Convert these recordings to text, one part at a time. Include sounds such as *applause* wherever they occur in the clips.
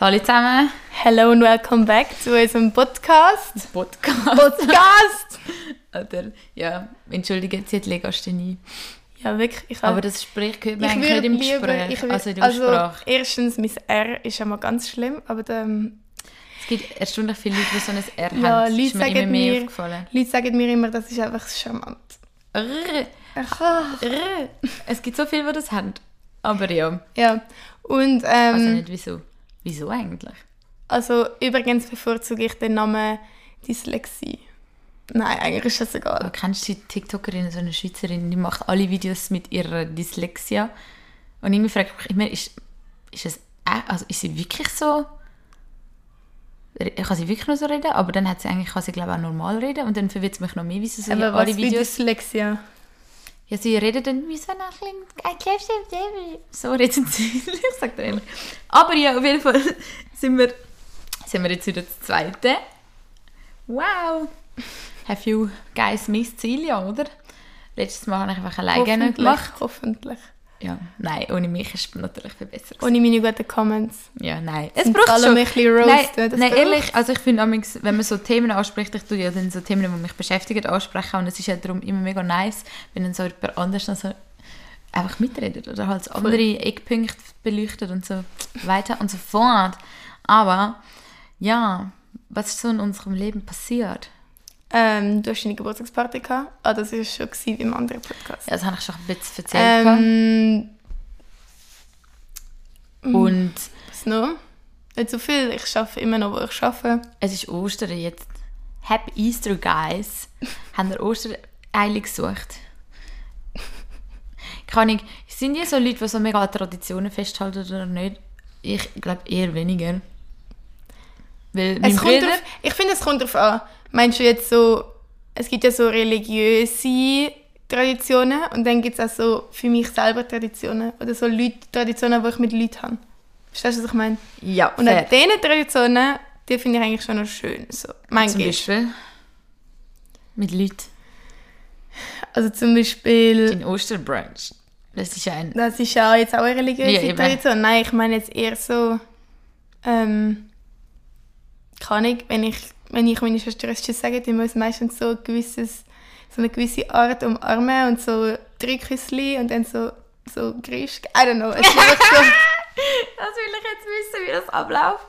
Hallo zusammen. Hello and welcome back zu unserem Podcast. Podcast. Podcast! *laughs* Oder, ja, entschuldige, jetzt hat Legasthenie. Ja, wirklich. Ich Aber das Sprich gehört eigentlich nicht im lieber, Gespräch, ich würd- also in der also, Aussprache. erstens, mein R ist ja mal ganz schlimm, aber dann, Es gibt erstaunlich viele Leute, die so ein R Ja, haben. Das Leute ist mir immer sagen mehr mir- aufgefallen. Leute sagen mir immer, das ist einfach charmant. R, Ach, R. Es gibt so viele, die das haben. Aber ja, Ja, und also ähm, nicht wieso. Wieso eigentlich? also übrigens bevorzuge ich den Namen Dyslexie. Nein, eigentlich ist das Aber egal. kennst du die TikTokerin, so eine Schweizerin, die macht alle Videos mit ihrer Dyslexia. Und irgendwie frage ich mich immer, ist, ist, es, äh, also ist sie wirklich so? Kann sie wirklich nur so reden? Aber dann hat sie eigentlich, kann sie glaube ich auch normal reden. Und dann verwirrt es mich noch mehr, wie sie so Aber alle was Videos... Dyslexia? Ja, sie reden dann wie so ein kleines... So reden sie. ich sag dir ehrlich. Aber ja, auf jeden Fall *laughs* sind wir, sind wir jetzt wieder das Zweite. Wow! Have you guys missed Celia, oder? Letztes Mal habe ich einfach alleine gemacht. hoffentlich. Ja, nein, ohne mich ist es natürlich viel besser. gewesen. Ohne meine guten Comments. Ja, nein. Es braucht alle schon... mich ein bisschen Nein, roasten, nein braucht- ehrlich, also ich finde, wenn man so Themen anspricht, ich tue ja dann so Themen, die mich beschäftigen, ansprechen und es ist ja darum immer mega nice, wenn dann so jemand anders noch so einfach mitredet oder halt andere Eckpunkte beleuchtet und so weiter und so fort. Aber, ja, was ist so in unserem Leben passiert? Ähm, du hast deine Geburtstagsparty gehabt? Ah, das war schon gewesen, wie im anderen Podcast. Ja, das habe ich schon ein bisschen erzählt. Ähm, und was noch? Nicht so viel. Ich arbeite immer noch, wo ich arbeite. es ist Ostern jetzt. Happy Easter, guys. *laughs* Haben wir Ostereile gesucht? Kann ich, sind die so Leute, die so mega an Traditionen festhalten oder nicht? Ich glaube eher weniger. Weil Es kommt Bruder... drauf, ich finde, es kommt darauf an. Meinst du jetzt so, es gibt ja so religiöse Traditionen und dann gibt es auch so für mich selber Traditionen oder so Leute, Traditionen, die ich mit Leuten habe. Verstehst du, was ich meine? Ja, Und fair. an diesen Traditionen, die finde ich eigentlich schon noch schön. So, mein Zum Gift. Beispiel mit Leuten. Also zum Beispiel... In Osterbrunch. Das ist ja ein... Das ist ja jetzt auch eine religiöse Ja. Tradition. Nein, ich meine jetzt eher so, ähm, kann ich, wenn ich, wenn ich meine Schwester Tschüss sagen, dann muss meistens so, ein gewisses, so eine gewisse Art umarmen und so drei Küssli und dann so, so grüß. I don't know. Es so, *laughs* Das will ich jetzt wissen, wie das abläuft.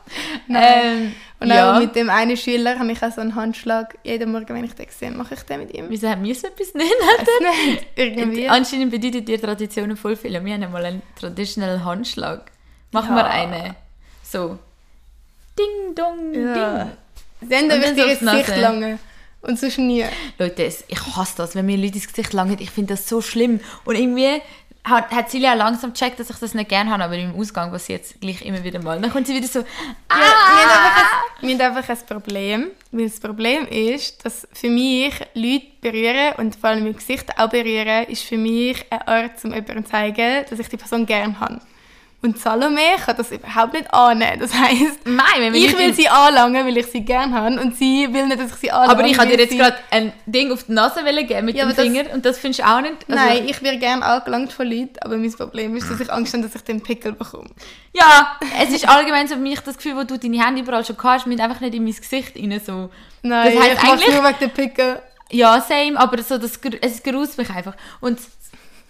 Ähm, und ja. auch mit dem einen Schüler habe ich auch so einen Handschlag. Jeden Morgen, wenn ich den sehe, mache ich den mit ihm. Wieso haben wir so etwas nicht? Nicht. Irgendwie. Anscheinend bedeutet dir Traditionen voll viel. Wir haben mal einen traditionellen Handschlag. Machen wir Ja. einen. So. Ding, dong, Ja. ding. Dann Und so ins Gesicht langen. Und sonst nie. Leute, ich hasse das, wenn mir Leute ins Gesicht langen. Ich finde das so schlimm. Und irgendwie hat, hat Silja langsam gecheckt, dass ich das nicht gerne habe, aber im Ausgang passiert es gleich immer wieder mal. Dann kommt sie wieder so, Ja, wir, haben einfach ein, wir haben einfach ein Problem. Weil das Problem ist, dass für mich Leute berühren und vor allem im Gesicht auch berühren, ist für mich eine Art, um jemandem zu zeigen, dass ich die Person gerne habe. Und Salome kann das überhaupt nicht annehmen. Das heisst, nein, ich will sie anlangen, weil ich sie gerne habe und sie will nicht, dass ich sie anlange. Aber ich habe dir jetzt sie- gerade ein Ding auf die Nase geben mit Ja, dem aber das- Finger und das findest du auch nicht? Also, Nein, ich werde gerne angelangt von Leuten, aber mein Problem ist, dass ich Angst habe, dass ich den Pickel bekomme. Ja, es ist allgemein so für mich das Gefühl, wo du deine Hände überall schon hast, mit einfach nicht in mein Gesicht rein so. Nein, Das heisst ich eigentlich- nur wegen den Pickel. Ja, same, aber so, das, es gruselt mich einfach. Und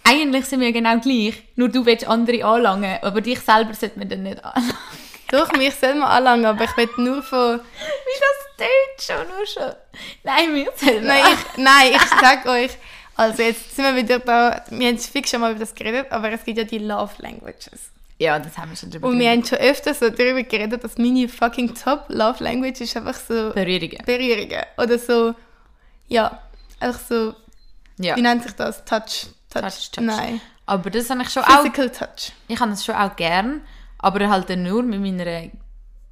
eigentlich sind wir genau gleich, nur du willst andere anlangen, aber dich selber sollte man dann nicht anlangen. Doch, mich soll man anlangen, aber ich will nur von... Wie das tönt schon, nur schon. Nein, wir sollen Nein, ich, nein, ich sag euch, also jetzt sind wir wieder da, wir haben fix schon mal über das geredet, aber es gibt ja die Love Languages. Ja, das haben wir schon drüber Und wir haben schon öfter so darüber geredet, dass meine fucking Top Love Language ist einfach so Berührungen. Berührungen. Oder so, ja, einfach so, Ja. wie nennt sich das? Touch. Touch. Touch, touch. Nein. Aber das habe ich schon auch, Physical Touch. ich habe das schon auch gern, aber halt dann nur mit meiner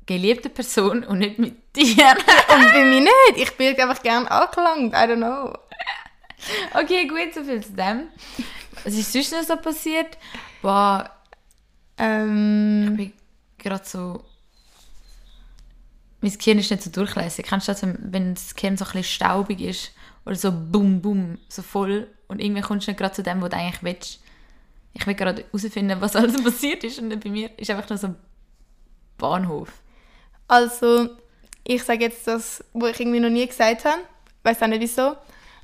geliebten Person und nicht mit dir. *laughs* Und bei mir nicht. Ich bin einfach gern angelangt. I don't know. *laughs* okay, gut, so viel zu dem. Was ist sonst noch so passiert? Boah, Ähm, ich bin gerade so... Mein Gehirn ist nicht so durchlässig. Kennst du das, wenn- wenn das Gehirn so ein bisschen staubig ist? Oder so bum, bum, so voll. Und irgendwie kommst du nicht gerade zu dem, was du eigentlich willst. Ich will gerade herausfinden, was alles *laughs* passiert ist. Und bei mir ist einfach nur so Bahnhof? Also, ich sage jetzt das, wo ich irgendwie noch nie gesagt habe. Weiß auch nicht wieso.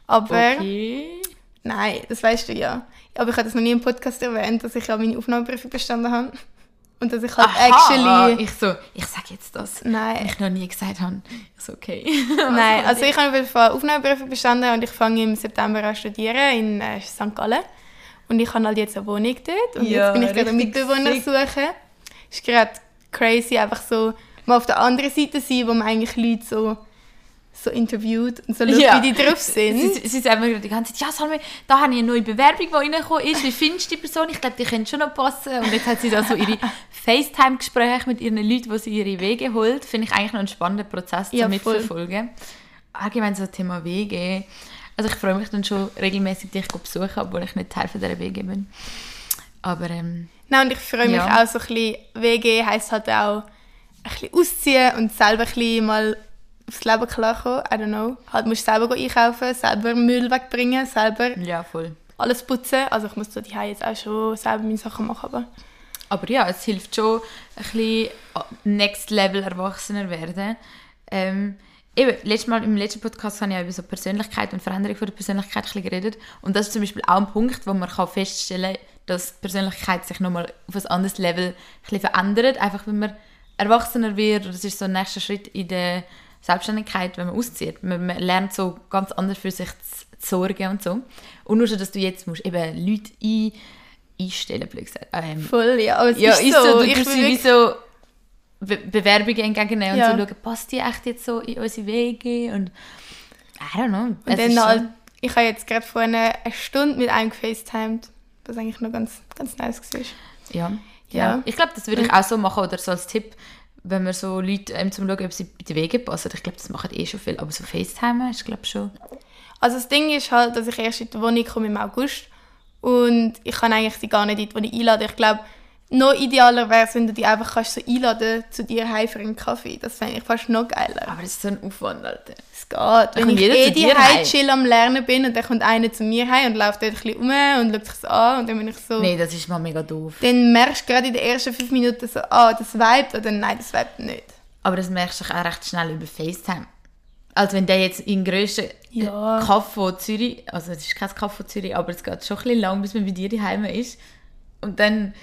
Aber Okay. nein, das weißt du ja. Aber ich habe das noch nie im Podcast erwähnt, dass ich ja meine Aufnahmeprüfung bestanden habe. Und dass ich halt actually. Ich so, ich sag jetzt das. Nein. Ich noch nie gesagt habe. Ich so, okay. *laughs* Nein, also ich habe auf Aufnahmeprüfung bestanden und ich fange im September an studieren in äh, St. Gallen. Und ich habe halt jetzt eine Wohnung dort und Ja, jetzt bin ich gerade Mitbewohner suchen. Ist gerade crazy, einfach so mal auf der anderen Seite sein, wo man eigentlich Leute so, so interviewt und so schaut, Ja. wie die drauf sind. sie, sie sagen mir die ganze Zeit, ja Salme, da habe ich eine neue Bewerbung, die reingekommen ist. Wie findest du die Person? Ich glaube, die könnte schon noch passen. Und jetzt hat sie da so ihre *laughs* FaceTime-Gespräche mit ihren Leuten, die sie ihre Wege holt. Finde ich eigentlich noch einen spannenden Prozess zum Ja. Mitverfolgen. Allgemein so Thema Wege. Also ich freue mich dann schon regelmäßig dich zu besuchen, obwohl ich nicht Teil von dieser Wege bin. Aber ähm, Nein, und ich freue mich Ja. auch so ein bisschen, WG heisst halt auch ein bisschen ausziehen und selber ein bisschen mal aufs Leben klarkommen. I don't know. Halt musst du selber einkaufen, selber Müll wegbringen, selber ja, voll. alles putzen. Also ich muss so die jetzt auch schon selber meine Sachen machen, aber Aber ja, es hilft schon, ein bisschen Next Level erwachsener werden. Ähm, eben, letztes Mal, im letzten Podcast habe ich ja über so Persönlichkeit und Veränderung von der Persönlichkeit ein bisschen geredet. Und das ist zum Beispiel auch ein Punkt, wo man kann feststellen kann, dass die Persönlichkeit sich nochmal auf ein anderes Level ein bisschen verändert. Einfach, wenn man erwachsener wird. Das ist so ein nächster Schritt in der Selbstständigkeit, wenn man auszieht. Man, man lernt so ganz anders für sich zu, sorgen und so. Und nur schon, dass du jetzt musst eben Leute ein, einstellen, gesagt. Ähm, voll, ja. Aber es ja, ist so. Du ich bin wie so Be Bewerbungen entgegennehmen Ja. und so schauen, passt die echt jetzt so in unsere Wege und I don't know. und dann ist so- halt, ich habe jetzt gerade vorhin eine Stunde mit einem gefacetimed, was eigentlich noch ganz, ganz nice war. ja. Ja. ja. Ich glaube, das würde ich auch so machen oder so als Tipp, wenn man so Leute ähm, zum Schauen, ob sie bei den Wegen passen. Ich glaube, das machen eh schon viel, aber so FaceTime ist glaube schon. Also das Ding ist halt, dass ich erst in die Wohnung komme im August und ich kann eigentlich sie gar nicht in die Wohnung einladen. Ich glaube, noch idealer wäre es, wenn du die einfach kannst so einladen zu dir heim für einen Kaffee. Das fände ich fast noch geiler. Aber das ist so ein Aufwand, Alter. Geht. Wenn ich eh die heim. chill am Lernen bin und dann kommt einer zu mir heim und läuft dort ein bisschen rum und schaut sich so an und dann bin ich so... Nee, das ist mal mega doof. Dann merkst du gerade in den ersten fünf Minuten so, ah, das vibet oder nein, das vibet nicht. Aber das merkst du auch recht schnell über FaceTime. Also wenn der jetzt in grössten Ja. Kaff von Zürich, also es ist kein Kaff von Zürich, aber es geht schon ein bisschen lang, bis man bei dir daheim ist. Und dann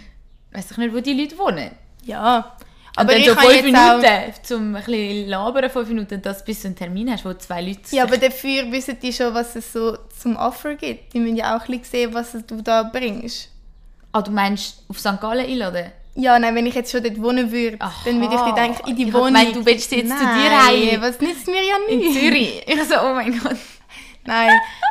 weiß ich nicht, wo die Leute wohnen. Ja. Aber dann ich so fünf jetzt auch... Minuten, zum ein bisschen labern, fünf Minuten, dass du bis einen Termin hast, wo zwei Leute Ja, aber dafür wissen die schon, was es so zum Offer gibt. Die müssen ja auch ein bisschen sehen, was du da bringst. Ah, du meinst auf St. Gallen einladen? Ja, nein, wenn ich jetzt schon dort wohnen würde, dann würde ich die denken, in die Ich Wohnung. gemeint, du willst jetzt zu dir Nein, heim. was nützt mir ja In nicht. Zürich. *laughs* Ich so, oh mein Gott. Nein,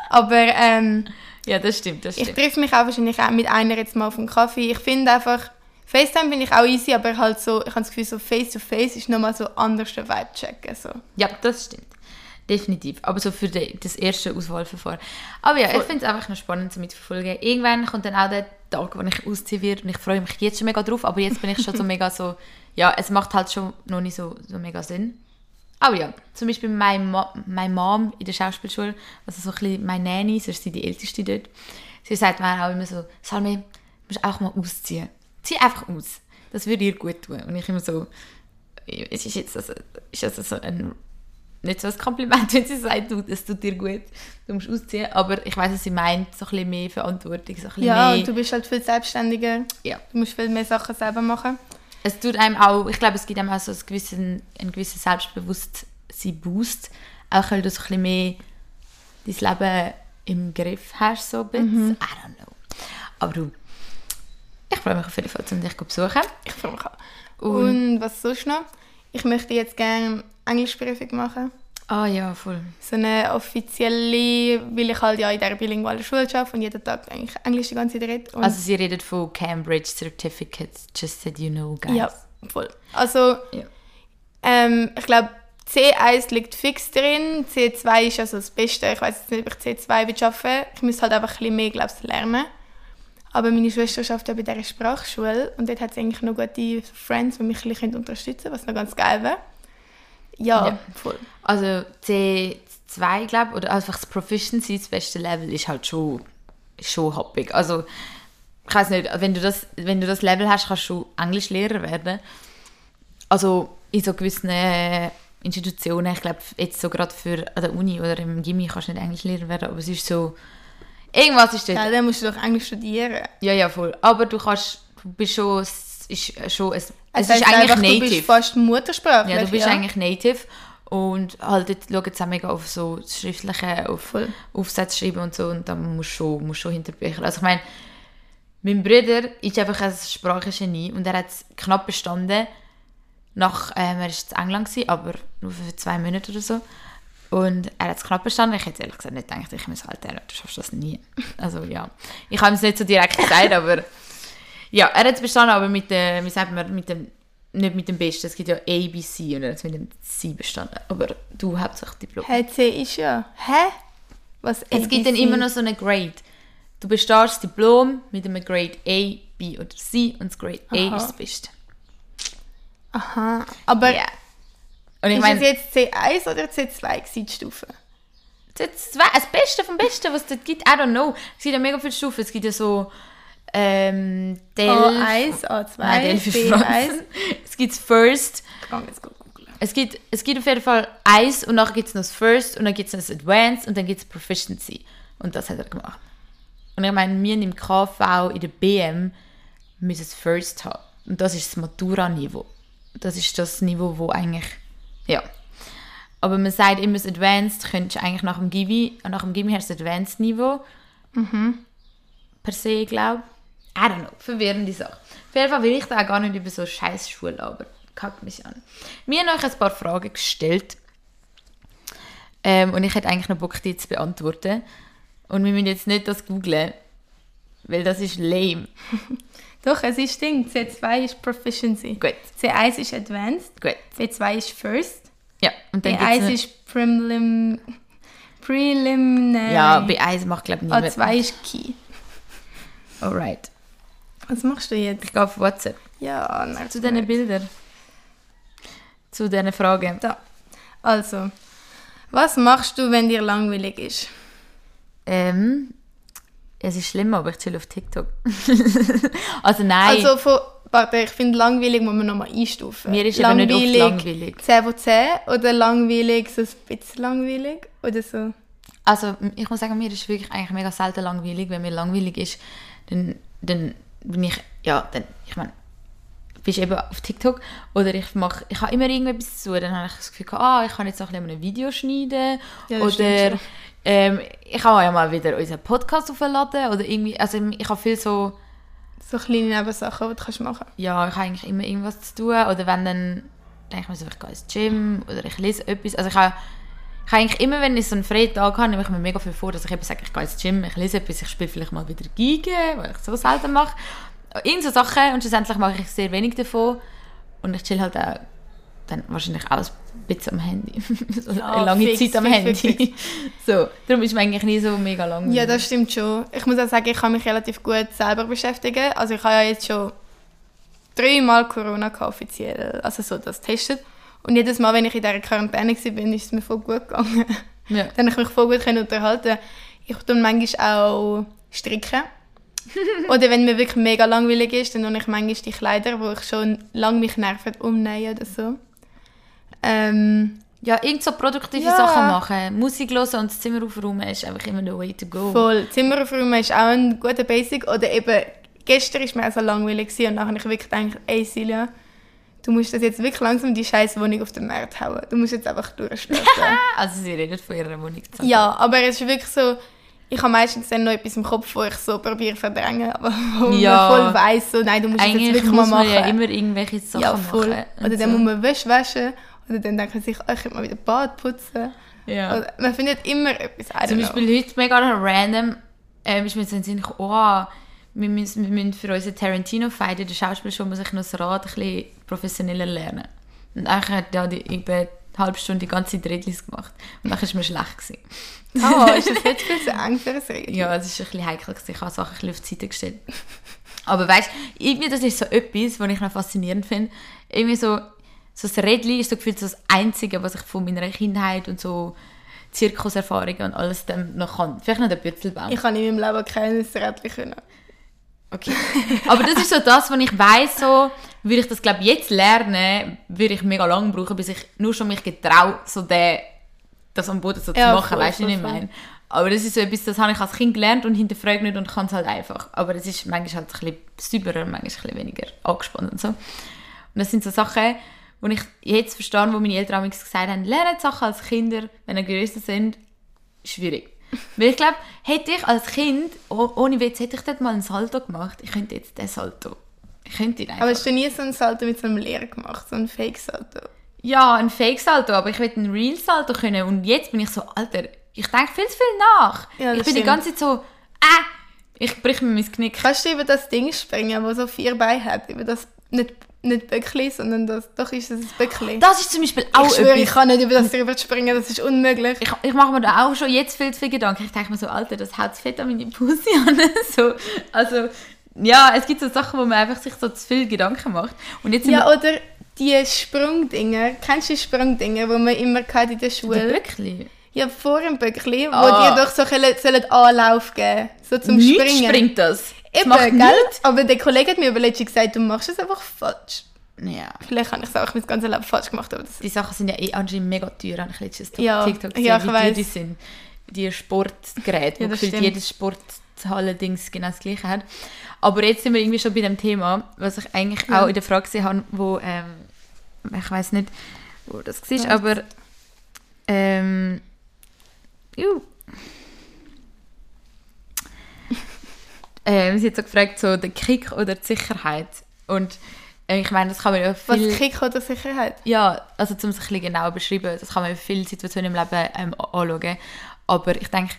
aber ähm, Ja, das stimmt, das ich stimmt. treffe mich auch wahrscheinlich auch mit einer jetzt mal auf einen Kaffee. Ich finde einfach, FaceTime bin ich auch easy, aber halt so, ich habe das Gefühl, so Face-to-Face ist nochmal so anders der Vibe checken. So. Ja, das stimmt. Definitiv. Aber so für die, das erste Auswahlverfahren. Aber ja, Voll. ich finde es einfach noch spannend zu mitverfolgen. Irgendwann kommt dann auch der Tag, wo ich ausziehen werde und ich freue mich jetzt schon mega drauf, aber jetzt bin ich schon so *laughs* mega so, ja, es macht halt schon noch nicht so, so mega Sinn. Aber ja, zum Beispiel meine, Ma meine Mom in der Schauspielschule, also so ein bisschen meine Nanny, so ist sie die Älteste dort, sie sagt mir auch immer so, Salme, du musst auch mal ausziehen. Zieh einfach aus. Das würde ihr gut tun. Und ich immer so, es ist jetzt also, ist also so ein nicht so ein Kompliment, *laughs* wenn sie sagt, du, es tut dir gut, du musst ausziehen. Aber ich weiß, was sie meint, so ein bisschen mehr Verantwortung, so ein bisschen Ja, mehr... und du bist halt viel selbstständiger. ja. Du musst viel mehr Sachen selber machen. Es tut einem auch, ich glaube, es gibt einem auch so einen gewissen, einen gewissen Selbstbewusstsein-Boost, auch weil du so ein bisschen mehr dein Leben im Griff hast, so ein bisschen. I don't know. Aber du, ich freue mich auf jeden Fall, um dich zu besuchen. Ich freue mich auch. Und- Und was sonst noch? Ich möchte jetzt gerne Englischprüfung machen. Ah ja, voll. So eine offizielle, weil ich halt ja in dieser bilingualen Schule arbeite und jeden Tag eigentlich Englisch die ganze Zeit rede. Und Also sie redet von Cambridge Certificates, just that you know, guys. ja, voll. Also, Ja. ähm, ich glaube, C1 liegt fix drin, C2 ist also das Beste. Ich weiß jetzt nicht, ob ich C2 will schaffen Ich müsste halt einfach ein bisschen mehr, glaube ich, lernen. Aber meine Schwester arbeitet ja bei dieser Sprachschule und dort hat sie eigentlich noch gute Friends, die mich ein bisschen unterstützen können, was noch ganz geil wäre. Ja, Ja. voll. Also C2, glaube ich, oder einfach das Proficiency, das beste Level, ist halt schon, schon happig. Also, ich weiß nicht, wenn du, das, wenn du das Level hast, kannst du Englischlehrer werden. also in so gewissen äh, Institutionen, ich glaube jetzt so gerade für an der Uni oder im Gimmi kannst du nicht Englisch lernen werden, aber es ist so, irgendwas ist dort. Ja, dann musst du doch Englisch studieren. Ja, ja, voll. Aber du kannst, du bist schon, es ist schon, es, es ist eigentlich einfach, Du bist native. fast Muttersprachler. Ja, du bist eigentlich native und halt dort schauen sie auch mega auf so das Schriftliche, auf Voll. Aufsätze schreiben und so und dann musst du schon, musst schon hinter Bücher. Also ich meine, mein Bruder ist einfach ein Sprachgenie und er hat es knapp bestanden. Nach, ähm, er war in England, gewesen, aber nur für zwei Monate oder so. Und er hat es knapp bestanden. Ich hätte ehrlich gesagt nicht gedacht, ich muss halt, du schaffst das nie. Also ja, ich habe es nicht so direkt gesagt, aber ja, er hat es bestanden, aber mit dem, wie sagt man, mit dem, nicht mit dem Besten. Es gibt ja A, B, C und er hat es mit dem C bestanden. Aber du hauptsächlich Diplom. Hä, C ist ja. Hä? Was Es gibt dann immer noch so eine Grade. Du bestehst das Diplom mit einem Grade A, B oder C und das Grade A Aha. ist das Beste. Aha. Aber Ja. Und ich ist meine, es jetzt C1 oder C2 gewesen, die Stufe? das, zwei- das Beste vom Besten, was es dort gibt, I don't know. Es gibt ja mega viele Stufen. Es gibt ja so ähm, Delph. A1, A2, Nein, Delph ist B1. Franz. *laughs* Es gibt First. Jetzt. Es gibt, es gibt auf jeden Fall eins und nachher gibt es noch das First und dann gibt es noch das Advanced und dann gibt es Proficiency. Und das hat er gemacht. Und ich meine, wir im KV, in der BM, müssen das First haben. Und das ist das Matura-Niveau. Das ist das Niveau, wo eigentlich, ja. Aber man sagt immer, das Advanced könntest du eigentlich nach dem Givi, nach dem Givi hast du das Advanced-Niveau. Per se, glaube ich. I don't know, verwirrende Sache. Auf jeden Fall will ich da auch gar nicht über so scheiß Schule, aber kackt mich an. Wir haben euch ein paar Fragen gestellt. Ähm, und ich hätte eigentlich noch Bock, die zu beantworten. Und wir müssen jetzt nicht das googlen, weil das ist lame. *laughs* Doch, es ist Ding. C2 ist Proficiency. Gut, C1 ist Advanced. gut. B2 ist First. Ja, und dann B1 gibt's ist Prelim... Preliminary. Ja, B1 macht, glaube ich, niemand. A2 ist Key. Alright. Was machst du jetzt? Ich gehe auf WhatsApp. Ja, nein. Zu diesen Bildern. Zu diesen Fragen. Da. Also, was machst du, wenn dir langweilig ist? Ähm, es ist schlimm, aber ich chill auf TikTok. *laughs* also nein. Also, von, warte, ich finde, langweilig muss man nochmal einstufen. Mir ist eben nicht oft langweilig. 10 von 10 oder langweilig, so ein bisschen langweilig oder so? Also ich muss sagen, mir ist wirklich eigentlich mega selten langweilig. Wenn mir langweilig ist, dann, dann bin ich, ja, dann, ich meine, bist eben auf TikTok oder ich mache, ich habe immer irgendetwas zu tun. Dann habe ich das Gefühl, ah, ich kann jetzt auch ein ein Video schneiden Ja, oder. Ähm, ich kann ja mal wieder unseren Podcast aufladen oder irgendwie, also ich habe viel so, So kleine Nebensachen, die du kannst machen ja, ich habe eigentlich immer irgendwas zu tun oder wenn dann denke ich mir so, ich gehe ins Gym oder ich lese etwas. Also ich habe, ich habe eigentlich immer, wenn ich so einen freien Tag habe, nehme ich mir mega viel vor, dass ich eben sage, ich gehe ins Gym, ich lese etwas, ich spiele vielleicht mal wieder Geige, weil ich so selten mache. Irgend so Sachen und schlussendlich mache ich sehr wenig davon und ich chill halt auch dann wahrscheinlich auch ein bisschen am Handy. *laughs* so Ja, eine lange fix, Zeit am fix, Handy. fix, *laughs* so, darum ist mir eigentlich nie so mega langweilig. Ja, das stimmt schon. Ich muss auch sagen, ich kann mich relativ gut selber beschäftigen. Also ich habe ja jetzt schon dreimal Corona offiziell, also so das testet. Und jedes Mal, wenn ich in dieser Quarantäne war, bin, ist es mir voll gut gegangen. *laughs* Ja. Dann habe ich mich voll gut können unterhalten. Ich tue manchmal auch stricken. oder wenn mir wirklich mega langweilig ist, dann tue ich manchmal die Kleider, wo ich schon lange mich nerven, umnähen oder so. Ähm, Ja, irgend so produktive Ja. Sachen machen. Musik hören und das Zimmer aufräumen ist einfach immer the way to go. Voll. Zimmer aufräumen ist auch ein guter Basic. Oder eben, gestern war mir auch so langweilig und nachher habe ich wirklich gedacht, ey Silja, du musst das jetzt wirklich langsam die scheiß Wohnung auf den Markt hauen. Du musst jetzt einfach durchstarten. *laughs* Also sie redet von ihrer Wohnung. zu sagen. ja, aber es ist wirklich so, ich habe meistens dann noch etwas im Kopf, wo ich so probiere verdrängen, aber wo Ja. man voll weiss, so, nein, du musst es jetzt Eigentlich wirklich muss mal man machen. ja immer irgendwelche Sachen ja, voll. machen. Oder dann so. muss man Wäsche waschen. Oder dann denkt man sich, oh, ich könnte mal wieder Bad putzen. ja. Oder man findet immer etwas. Zum Beispiel heute mega random ähm, ist mir so in den Sinn oh, wir müssen, wir müssen für unseren Tarantino-Fight in der Schauspielschule muss ich noch das Rad ein bisschen professioneller lernen. Und eigentlich hat ja die, über eine halbe Stunde die ganze Zeit Redlis gemacht. Und dann war es mir schlecht. Gewesen. know. Oh, ist das jetzt viel zu eng für ein Reden? Ja, es war ein bisschen heikel. Gewesen. Ich habe Sachen ein bisschen auf die Seite gestellt. Aber weißt du, irgendwie das ist so etwas, was ich noch faszinierend finde. Irgendwie so, so das Rädli ist so gefühlt so das Einzige, was ich von meiner Kindheit und so Zirkuserfahrungen und alles dem noch kann. Vielleicht noch der Bützelbaum. Ich kann in meinem Leben keines Rädchen können. Okay. *laughs* Aber das ist so das, was ich weiß so, würde ich das glaube jetzt lernen, würde ich mega lange brauchen, bis ich nur schon mich getraue, so den, das am Boden so Ja, zu machen, voll, weißt du, was ich meine? Aber das ist so etwas, das habe ich als Kind gelernt und hinterfrage nicht und kann es halt einfach. Aber es ist manchmal halt ein bisschen sauberer, manchmal ein bisschen weniger angespannt und so. Und das sind so Sachen, wo ich jetzt verstehe, wo meine Eltern manchmal gesagt haben, lernen Sachen als Kinder, wenn sie größer sind, schwierig. *laughs* Weil ich glaube, hätte ich als Kind, oh- ohne Witz, hätte ich dort mal einen Salto gemacht, ich könnte jetzt den Salto. Ich könnte ihn einfach. Aber hast du nie so einen Salto mit so einem Lehrer gemacht, so einen Fake-Salto? ja, ein Fake-Salto, aber ich will einen Real-Salto können. Und jetzt bin ich so, Alter, ich denke viel zu viel nach. Ja, ich bin die stimmt. ganze Zeit so, äh, ich brich mir mein Knick. Kannst du über das Ding springen, das so vier Beine hat? Über das, nicht, nicht Böckli, sondern das, doch ist es ein Böckli. Das ist zum Beispiel auch ich schwöre, ich kann nicht über das drüber springen, das ist unmöglich. Ich, ich mache mir da auch schon jetzt viel zu viel Gedanken. Ich denke mir so, Alter, das haut fett an meine Pussy an. *laughs* so, also, ja, es gibt so Sachen, wo man einfach sich so zu viel Gedanken macht. Und jetzt Ja, oder die Sprungdinger. Kennst du die Sprungdinger, die man immer hatte in der Schule? Böckli. Ja, vor dem Böckli, wo Ah. die doch so sollen, sollen Anlauf geben so zum Nichts Springen. springt das. Eben, macht gell? Aber der Kollege hat mir aber letztens gesagt, du machst es einfach falsch. Ja. Vielleicht habe ich es auch mein ganzes Leben falsch gemacht, aber Die Sachen sind ja eh anscheinend mega teuer. Habe ich letztens Ja, TikTok gesehen, ja, ich wie teuer die sind. Die Sportgeräte, Ja, wo gefühlt jedes Sporthalle-Dings genau das gleiche hat. Aber jetzt sind wir irgendwie schon bei dem Thema, was ich eigentlich Ja. auch in der Frage gesehen habe, wo, ähm, ich weiß nicht, wo das war, Ja. aber ähm, ju. Ähm, sie hat so gefragt, so der Kick oder die Sicherheit. Und äh, ich meine, das kann man ja was viel... Kick oder Sicherheit. Ja, also um es ein bisschen genauer beschreiben, das kann man in vielen Situationen im Leben ähm, anschauen. Aber ich denke,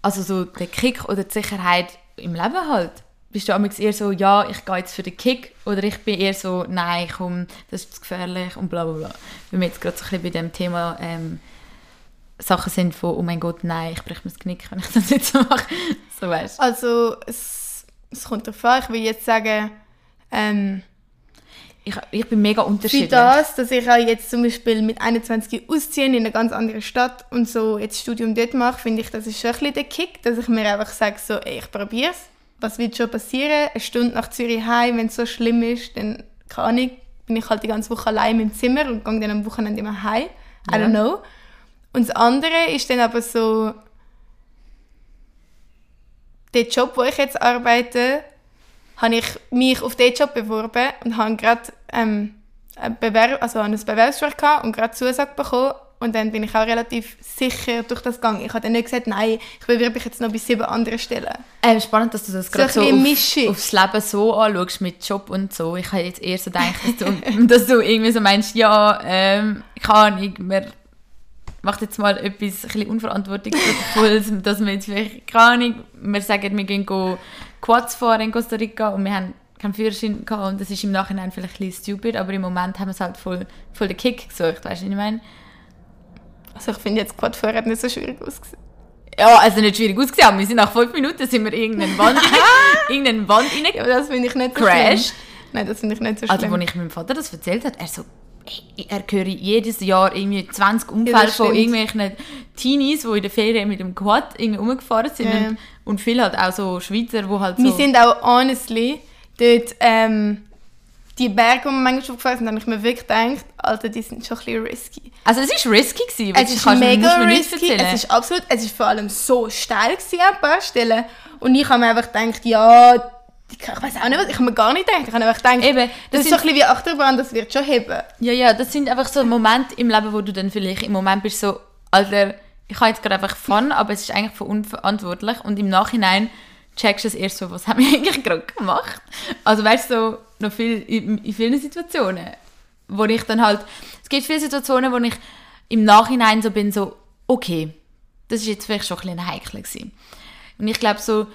also so der Kick oder die Sicherheit im Leben halt. Bist du amigs eher so, ja, ich gehe jetzt für den Kick oder ich bin eher so, nein, komm, das ist gefährlich und bla bla bla. Weil wir jetzt gerade so ein bisschen bei dem Thema ähm, Sachen sind von, oh mein Gott, nein, ich breche mir das Knick, wenn ich das jetzt so mache. *laughs* So weißt Also, es, es kommt darauf an. Ich will jetzt sagen, ähm, ich, ich bin mega für unterschiedlich. das, dass ich auch jetzt zum Beispiel mit 21 ausziehe in eine ganz andere Stadt und so jetzt Studium dort mache, finde ich, das ist schon ein bisschen der Kick, dass ich mir einfach sage, so, ey, ich probiere es. Was wird schon passieren? Eine Stunde nach Zürich heim, wenn es so schlimm ist, dann, keine Ahnung, bin ich halt die ganze Woche allein im Zimmer und gehe dann am Wochenende immer heim. I Ja. don't know. Und das andere ist dann aber so, der Job, wo ich jetzt arbeite, habe ich mich auf diesen Job beworben und habe gerade ähm, ein, Bewerb also ein Bewerbungsgespräch gehabt und gerade Zusage bekommen. Und dann bin ich auch relativ sicher durch das gegangen. Ich habe dann nicht gesagt, nein, ich bewerbe mich jetzt noch bei sieben anderen Stellen. Ähm, spannend, dass du das gerade so bisschen auf, aufs Leben so anschaust mit Job und so. Ich habe jetzt eher so gedacht, dass du, *laughs* dass du irgendwie so meinst, ja, ähm, keine Ahnung, man macht jetzt mal etwas ein bisschen unverantwortungsvolles, *laughs* dass wir jetzt vielleicht, keine Ahnung, wir sagen, wir gehen go Quads fahren in Costa Rica und wir haben keinen Führerschein gehabt und das ist im Nachhinein vielleicht ein bisschen stupid, aber im Moment haben wir es halt voll, voll den Kick gesucht, weißt du, was ich meine? Also ich finde jetzt Quadfahren hat nicht so schwierig ausgesehen. Ja, also nicht schwierig ausgesehen, aber wir sind nach fünf Minuten sind wir irgendeine Wand *laughs* rein, irgendeine Wand rein Aber das finde ich nicht so Crashed. Nein, das finde ich nicht so Also, schlimm. als ich meinem Vater das erzählt hat, er so, er höre jedes Jahr irgendwie 20 Ja, Unfälle das von irgendwelchen Teenies, die in der Ferien mit dem Quad irgendwie rumgefahren sind. Ja, ja. Und, und viele halt auch so Schweizer, die halt Wir so... sind auch honestly dort, ähm, die Berge, die wir manchmal gefahren sind, habe ich mir wirklich gedacht, Alter, die sind schon ein bisschen risky. also es war risky. Gewesen, Es ist kannst mega risky, es ist absolut, es ist vor allem so steil gewesen an ein paar Stellen. Und ich habe mir einfach gedacht, ja, ich weiß auch nicht was, ich habe mir gar nicht gedacht, ich habe einfach gedacht, Eben, das, das ist sind- so ein bisschen wie Achterbahn, das wird schon heben. Ja, ja, das sind einfach so Momente im Leben, wo du dann vielleicht im Moment bist so, Alter, ich habe jetzt gerade einfach Fun, aber es ist eigentlich unverantwortlich und im Nachhinein checkst du es erst so, was haben wir *laughs* eigentlich gerade gemacht? Also weißt du, so, noch viel, in, in vielen Situationen, wo ich dann halt, es gibt viele Situationen, wo ich im Nachhinein so bin, so, okay, das ist jetzt vielleicht schon ein bisschen heikel gewesen. Und ich glaube so,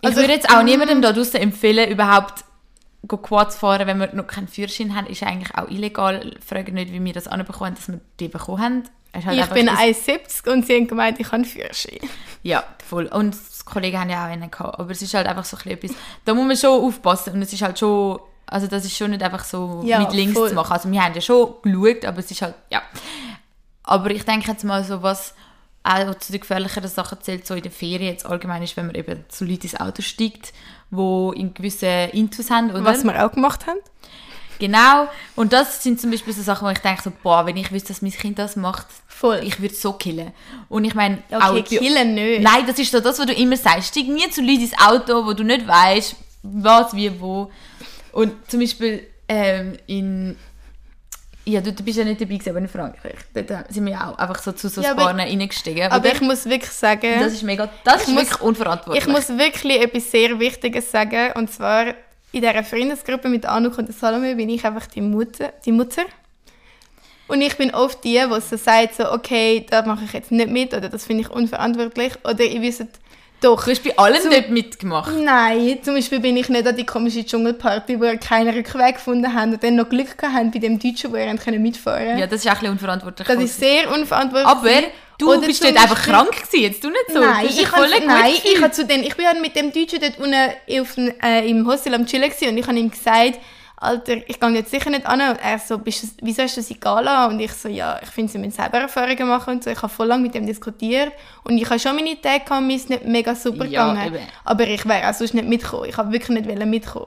ich Also würde ich- jetzt auch niemandem da draußen empfehlen, überhaupt go Quads fahren, wenn wir noch keinen Führerschein haben, ist eigentlich auch illegal. Frage nicht, wie wir das anbekommen, dass wir die bekommen haben. Halt ich bin das- 1,70 und sie haben gemeint, ich kann Führerschein. Ja, voll. Und die Kollegen haben ja auch einen gehabt. Aber es ist halt einfach so ein bisschen etwas, da muss man schon aufpassen. Und es ist halt schon, also das ist schon nicht einfach so Ja, mit links voll. zu machen. Also wir haben ja schon geschaut, aber es ist halt, ja. Aber ich denke jetzt mal so, was auch zu den gefährlicheren Sachen zählt, so in der Ferien jetzt allgemein ist, wenn man eben zu Leuten ins Auto steigt, wo in gewissen Intus haben, oder? Was wir auch gemacht haben. Genau. Und das sind zum Beispiel so Sachen, wo ich denke so, boah, wenn ich wüsste, dass mein Kind das macht, Voll. ich würde so killen. Und ich meine, Okay, auch killen nicht. Nein, das ist so das, was du immer sagst. Steig nie zu Leuten ins Auto, wo du nicht weißt, was, wie, wo. Und zum Beispiel ähm, in. Ja, du, du bist ja nicht dabei gewesen, aber in Frankreich. Dort sind wir ja auch einfach so zu so Ja, aber- Sparen reingestiegen. Aber oder? ich muss wirklich sagen, das ist mega. Das ist muss- wirklich unverantwortlich. ich muss wirklich etwas sehr Wichtiges sagen. Und zwar in dieser Freundesgruppe mit Anuk und Salome bin ich einfach die Mutter. Die Mutter. Und ich bin oft die, die so sagt, so, okay, da mache ich jetzt nicht mit oder das finde ich unverantwortlich. Oder ihr wisst, doch. du hast bei allem Zum- nicht mitgemacht. Nein, zum Beispiel bin ich nicht an die komische Dschungelparty, wo ihr keinen Rückweg gefunden habt und dann noch Glück gehabt habt bei dem Deutschen, wo habt können mitfahren Ja, das ist auch ein bisschen unverantwortlich. Das ist sehr unverantwortlich. aber du Oder bist dort einfach krank gewesen, jetzt du nicht so. Nein, ich dich voll nein, ich zu den, ich bin halt mit dem Deutschen dort unten auf, äh, im Hostel am Chillen und ich habe ihm gesagt, Alter, ich gehe jetzt sicher nicht an. Und er so, bist du, wieso hast du sie gala? Und ich so, ja, ich finde, sie müssen selber Erfahrungen machen und so. Ich habe voll lange mit ihm diskutiert und ich habe schon meine Tage gehabt, mir ist nicht mega super Ja, gegangen. eben. Aber ich wäre auch sonst nicht mitgekommen. Ich habe wirklich nicht mitkommen.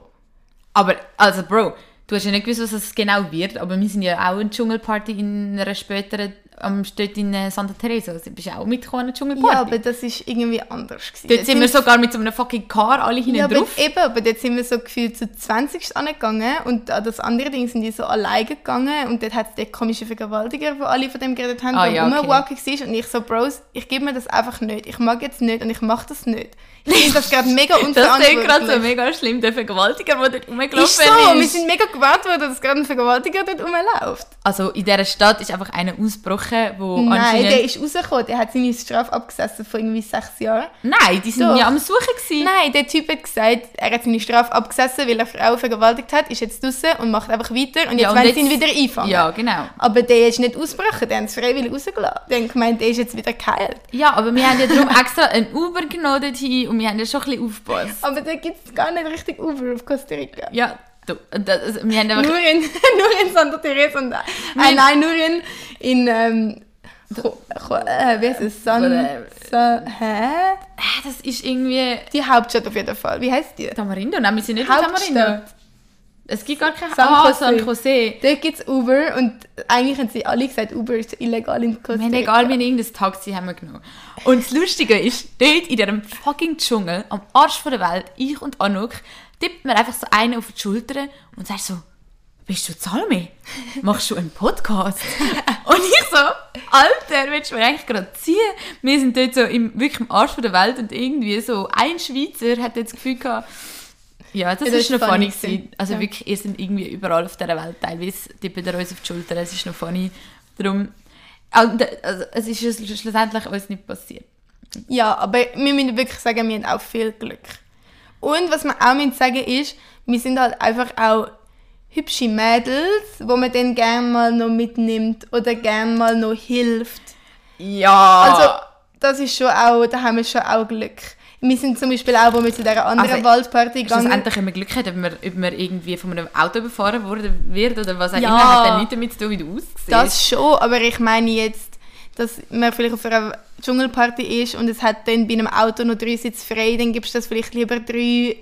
Aber, also Bro, du hast ja nicht gewusst, was es genau wird, aber wir sind ja auch in Dschungelparty in einer späteren, am dort in äh, Santa Teresa. Also, bist du auch mitgekommen an Dschungelparty? Ja, aber das ist irgendwie anders gewesen. Dort sind wir sogar mit so einem fucking Car alle hinten Ja, aber drauf. eben, aber dort sind wir so gefühlt zu 20 angegangen und an das andere Ding sind die so alleine gegangen und dort hat es den komischen Vergewaltiger, wo alle von dem geredet haben, Ah, der ja, okay. war und ich so, Bros, ich gebe mir das einfach nicht. Ich mag jetzt nicht und ich mache das nicht. Ich finde das gerade mega Das klingt gerade so unverantwortlich. mega schlimm, der Vergewaltiger, der dort rumgelaufen ist so, wir sind mega gewarnt worden, dass gerade ein Vergewaltiger dort rumläuft. Also in dieser Stadt ist einfach einer ausgebrochen, wo Nein, anscheinend... der ist rausgekommen, der hat seine Strafe abgesessen von irgendwie sechs Jahren. Nein, die sind Doch. ja am Suchen gewesen. Nein, der Typ hat gesagt, er hat seine Strafe abgesessen, weil er Frauen vergewaltigt hat, ist jetzt draußen und macht einfach weiter und jetzt Ja, und wollen jetzt- sie ihn wieder einfangen. Ja, genau. Aber der ist nicht ausgebrochen, der haben es freiwillig rausgelassen. Die haben gemeint, der ist jetzt wieder geheilt. Ja, aber wir haben ja darum *laughs* extra ein Uber genommen dorthin und wir haben ja schon ein bisschen aufgepasst. Aber da gibt es gar nicht richtig Uber auf Costa Rica. Ja, du, das, also, wir haben einfach... Nur in, *laughs* nur in Santa Teresa und... Äh, nein, nur in... in ähm, äh, wie heißt es? San, Whatever. Sa, hä? Ah, Das ist irgendwie... Die Hauptstadt auf jeden Fall. Wie heißt die? Tamarindo? Nein, wir sind nicht in Tamarindo. Es gibt gar keine... San ah, Jose. San Jose. Dort gibt es Uber und eigentlich haben sie alle gesagt, Uber ist illegal in Costa Wir haben Rica. egal, wir haben irgendein Taxi haben wir genommen. Und das Lustige ist, dort in diesem fucking Dschungel, am Arsch von der Welt, ich und Anuk, tippt mir einfach so einen auf die Schulter und sagt so, bist du Salome? Machst du einen Podcast? *laughs* und ich so, Alter, willst du mir eigentlich gerade ziehen? Wir sind dort so im, wirklich am Arsch von der Welt und irgendwie so ein Schweizer hat jetzt das Gefühl gehabt, ja, das, das ist noch funny funny. Also Ja. wirklich, ihr sind irgendwie überall auf dieser Welt teilweise tippen ihr uns auf die Schulter, es ist noch funny. Darum, also, es ist schluss- schlussendlich uns nicht passiert. Ja, aber wir müssen wirklich sagen, wir haben auch viel Glück. Und was wir auch müssen sagen ist, wir sind halt einfach auch hübsche Mädels, wo man dann gerne mal noch mitnimmt oder gerne mal noch hilft. Ja! Also, das ist schon auch, da haben wir schon auch Glück. Wir sind zum Beispiel auch, wo wir zu dieser anderen Also, Waldparty gegangen Schlussendlich haben wir Glück gehabt, ob man, ob man irgendwie von einem Auto überfahren wurde, wird oder was auch Ja. immer, hat dann nichts damit zu tun, wie du aussiehst. Das schon, aber ich meine jetzt, dass man vielleicht auf einer Dschungelparty ist und es hat dann bei einem Auto noch drei Sitze frei, dann gibst du das vielleicht lieber drei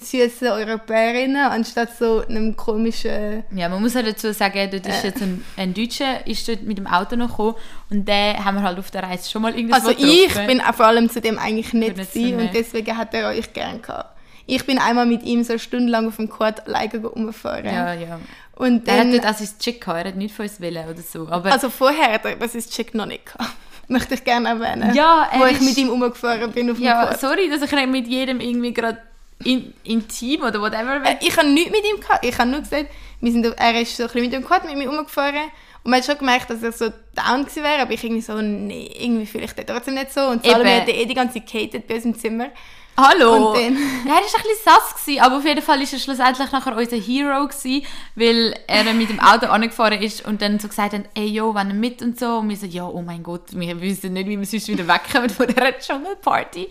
süße Europäerinnen, anstatt so einem komischen... Ja, man muss halt dazu sagen, dort Äh. ist jetzt ein, ein Deutscher ist dort mit dem Auto noch gekommen und den haben wir halt auf der Reise schon mal irgendwo Also ich getroffen. bin vor allem zu dem eigentlich nicht nicht gewesen und deswegen hat er euch gern gehabt. Ich bin einmal mit ihm so stundenlang auf dem Quad alleine rumgefahren. Ja, ja. Und Er hat dann, dort auch sein Chick gehabt, er hat nicht von uns wollen oder so. Aber also vorher hat er das ist Chick noch nicht gehabt. *laughs* Möchte ich gerne erwähnen. Ja, er Wo ich mit ihm rumgefahren bin auf dem ja, Quad. sorry, dass ich nicht mit jedem irgendwie gerade in, intim oder whatever Äh, Ich habe nichts mit ihm gehabt. Ich habe nur gesagt, wir sind, er ist so ein bisschen mit dem Quad mit mir rumgefahren. Und man hat schon gemerkt, dass er so down gewesen wäre, aber ich irgendwie so, nee, irgendwie fühle ich den trotzdem nicht so. Und Salome Eben. hat eh die ganze Zeit bei uns im Zimmer. Hallo! Und dann- Ja, er war ein bisschen sass, gewesen, aber auf jeden Fall war er schlussendlich nachher unser Hero, gewesen, weil er mit dem Auto *laughs* angefahren ist und dann so gesagt hat, ey, yo, wenn er mit und so. Und wir so, ja, oh mein Gott, wir wissen nicht, wie wir sonst wieder wegkommen von dieser Dschungelparty.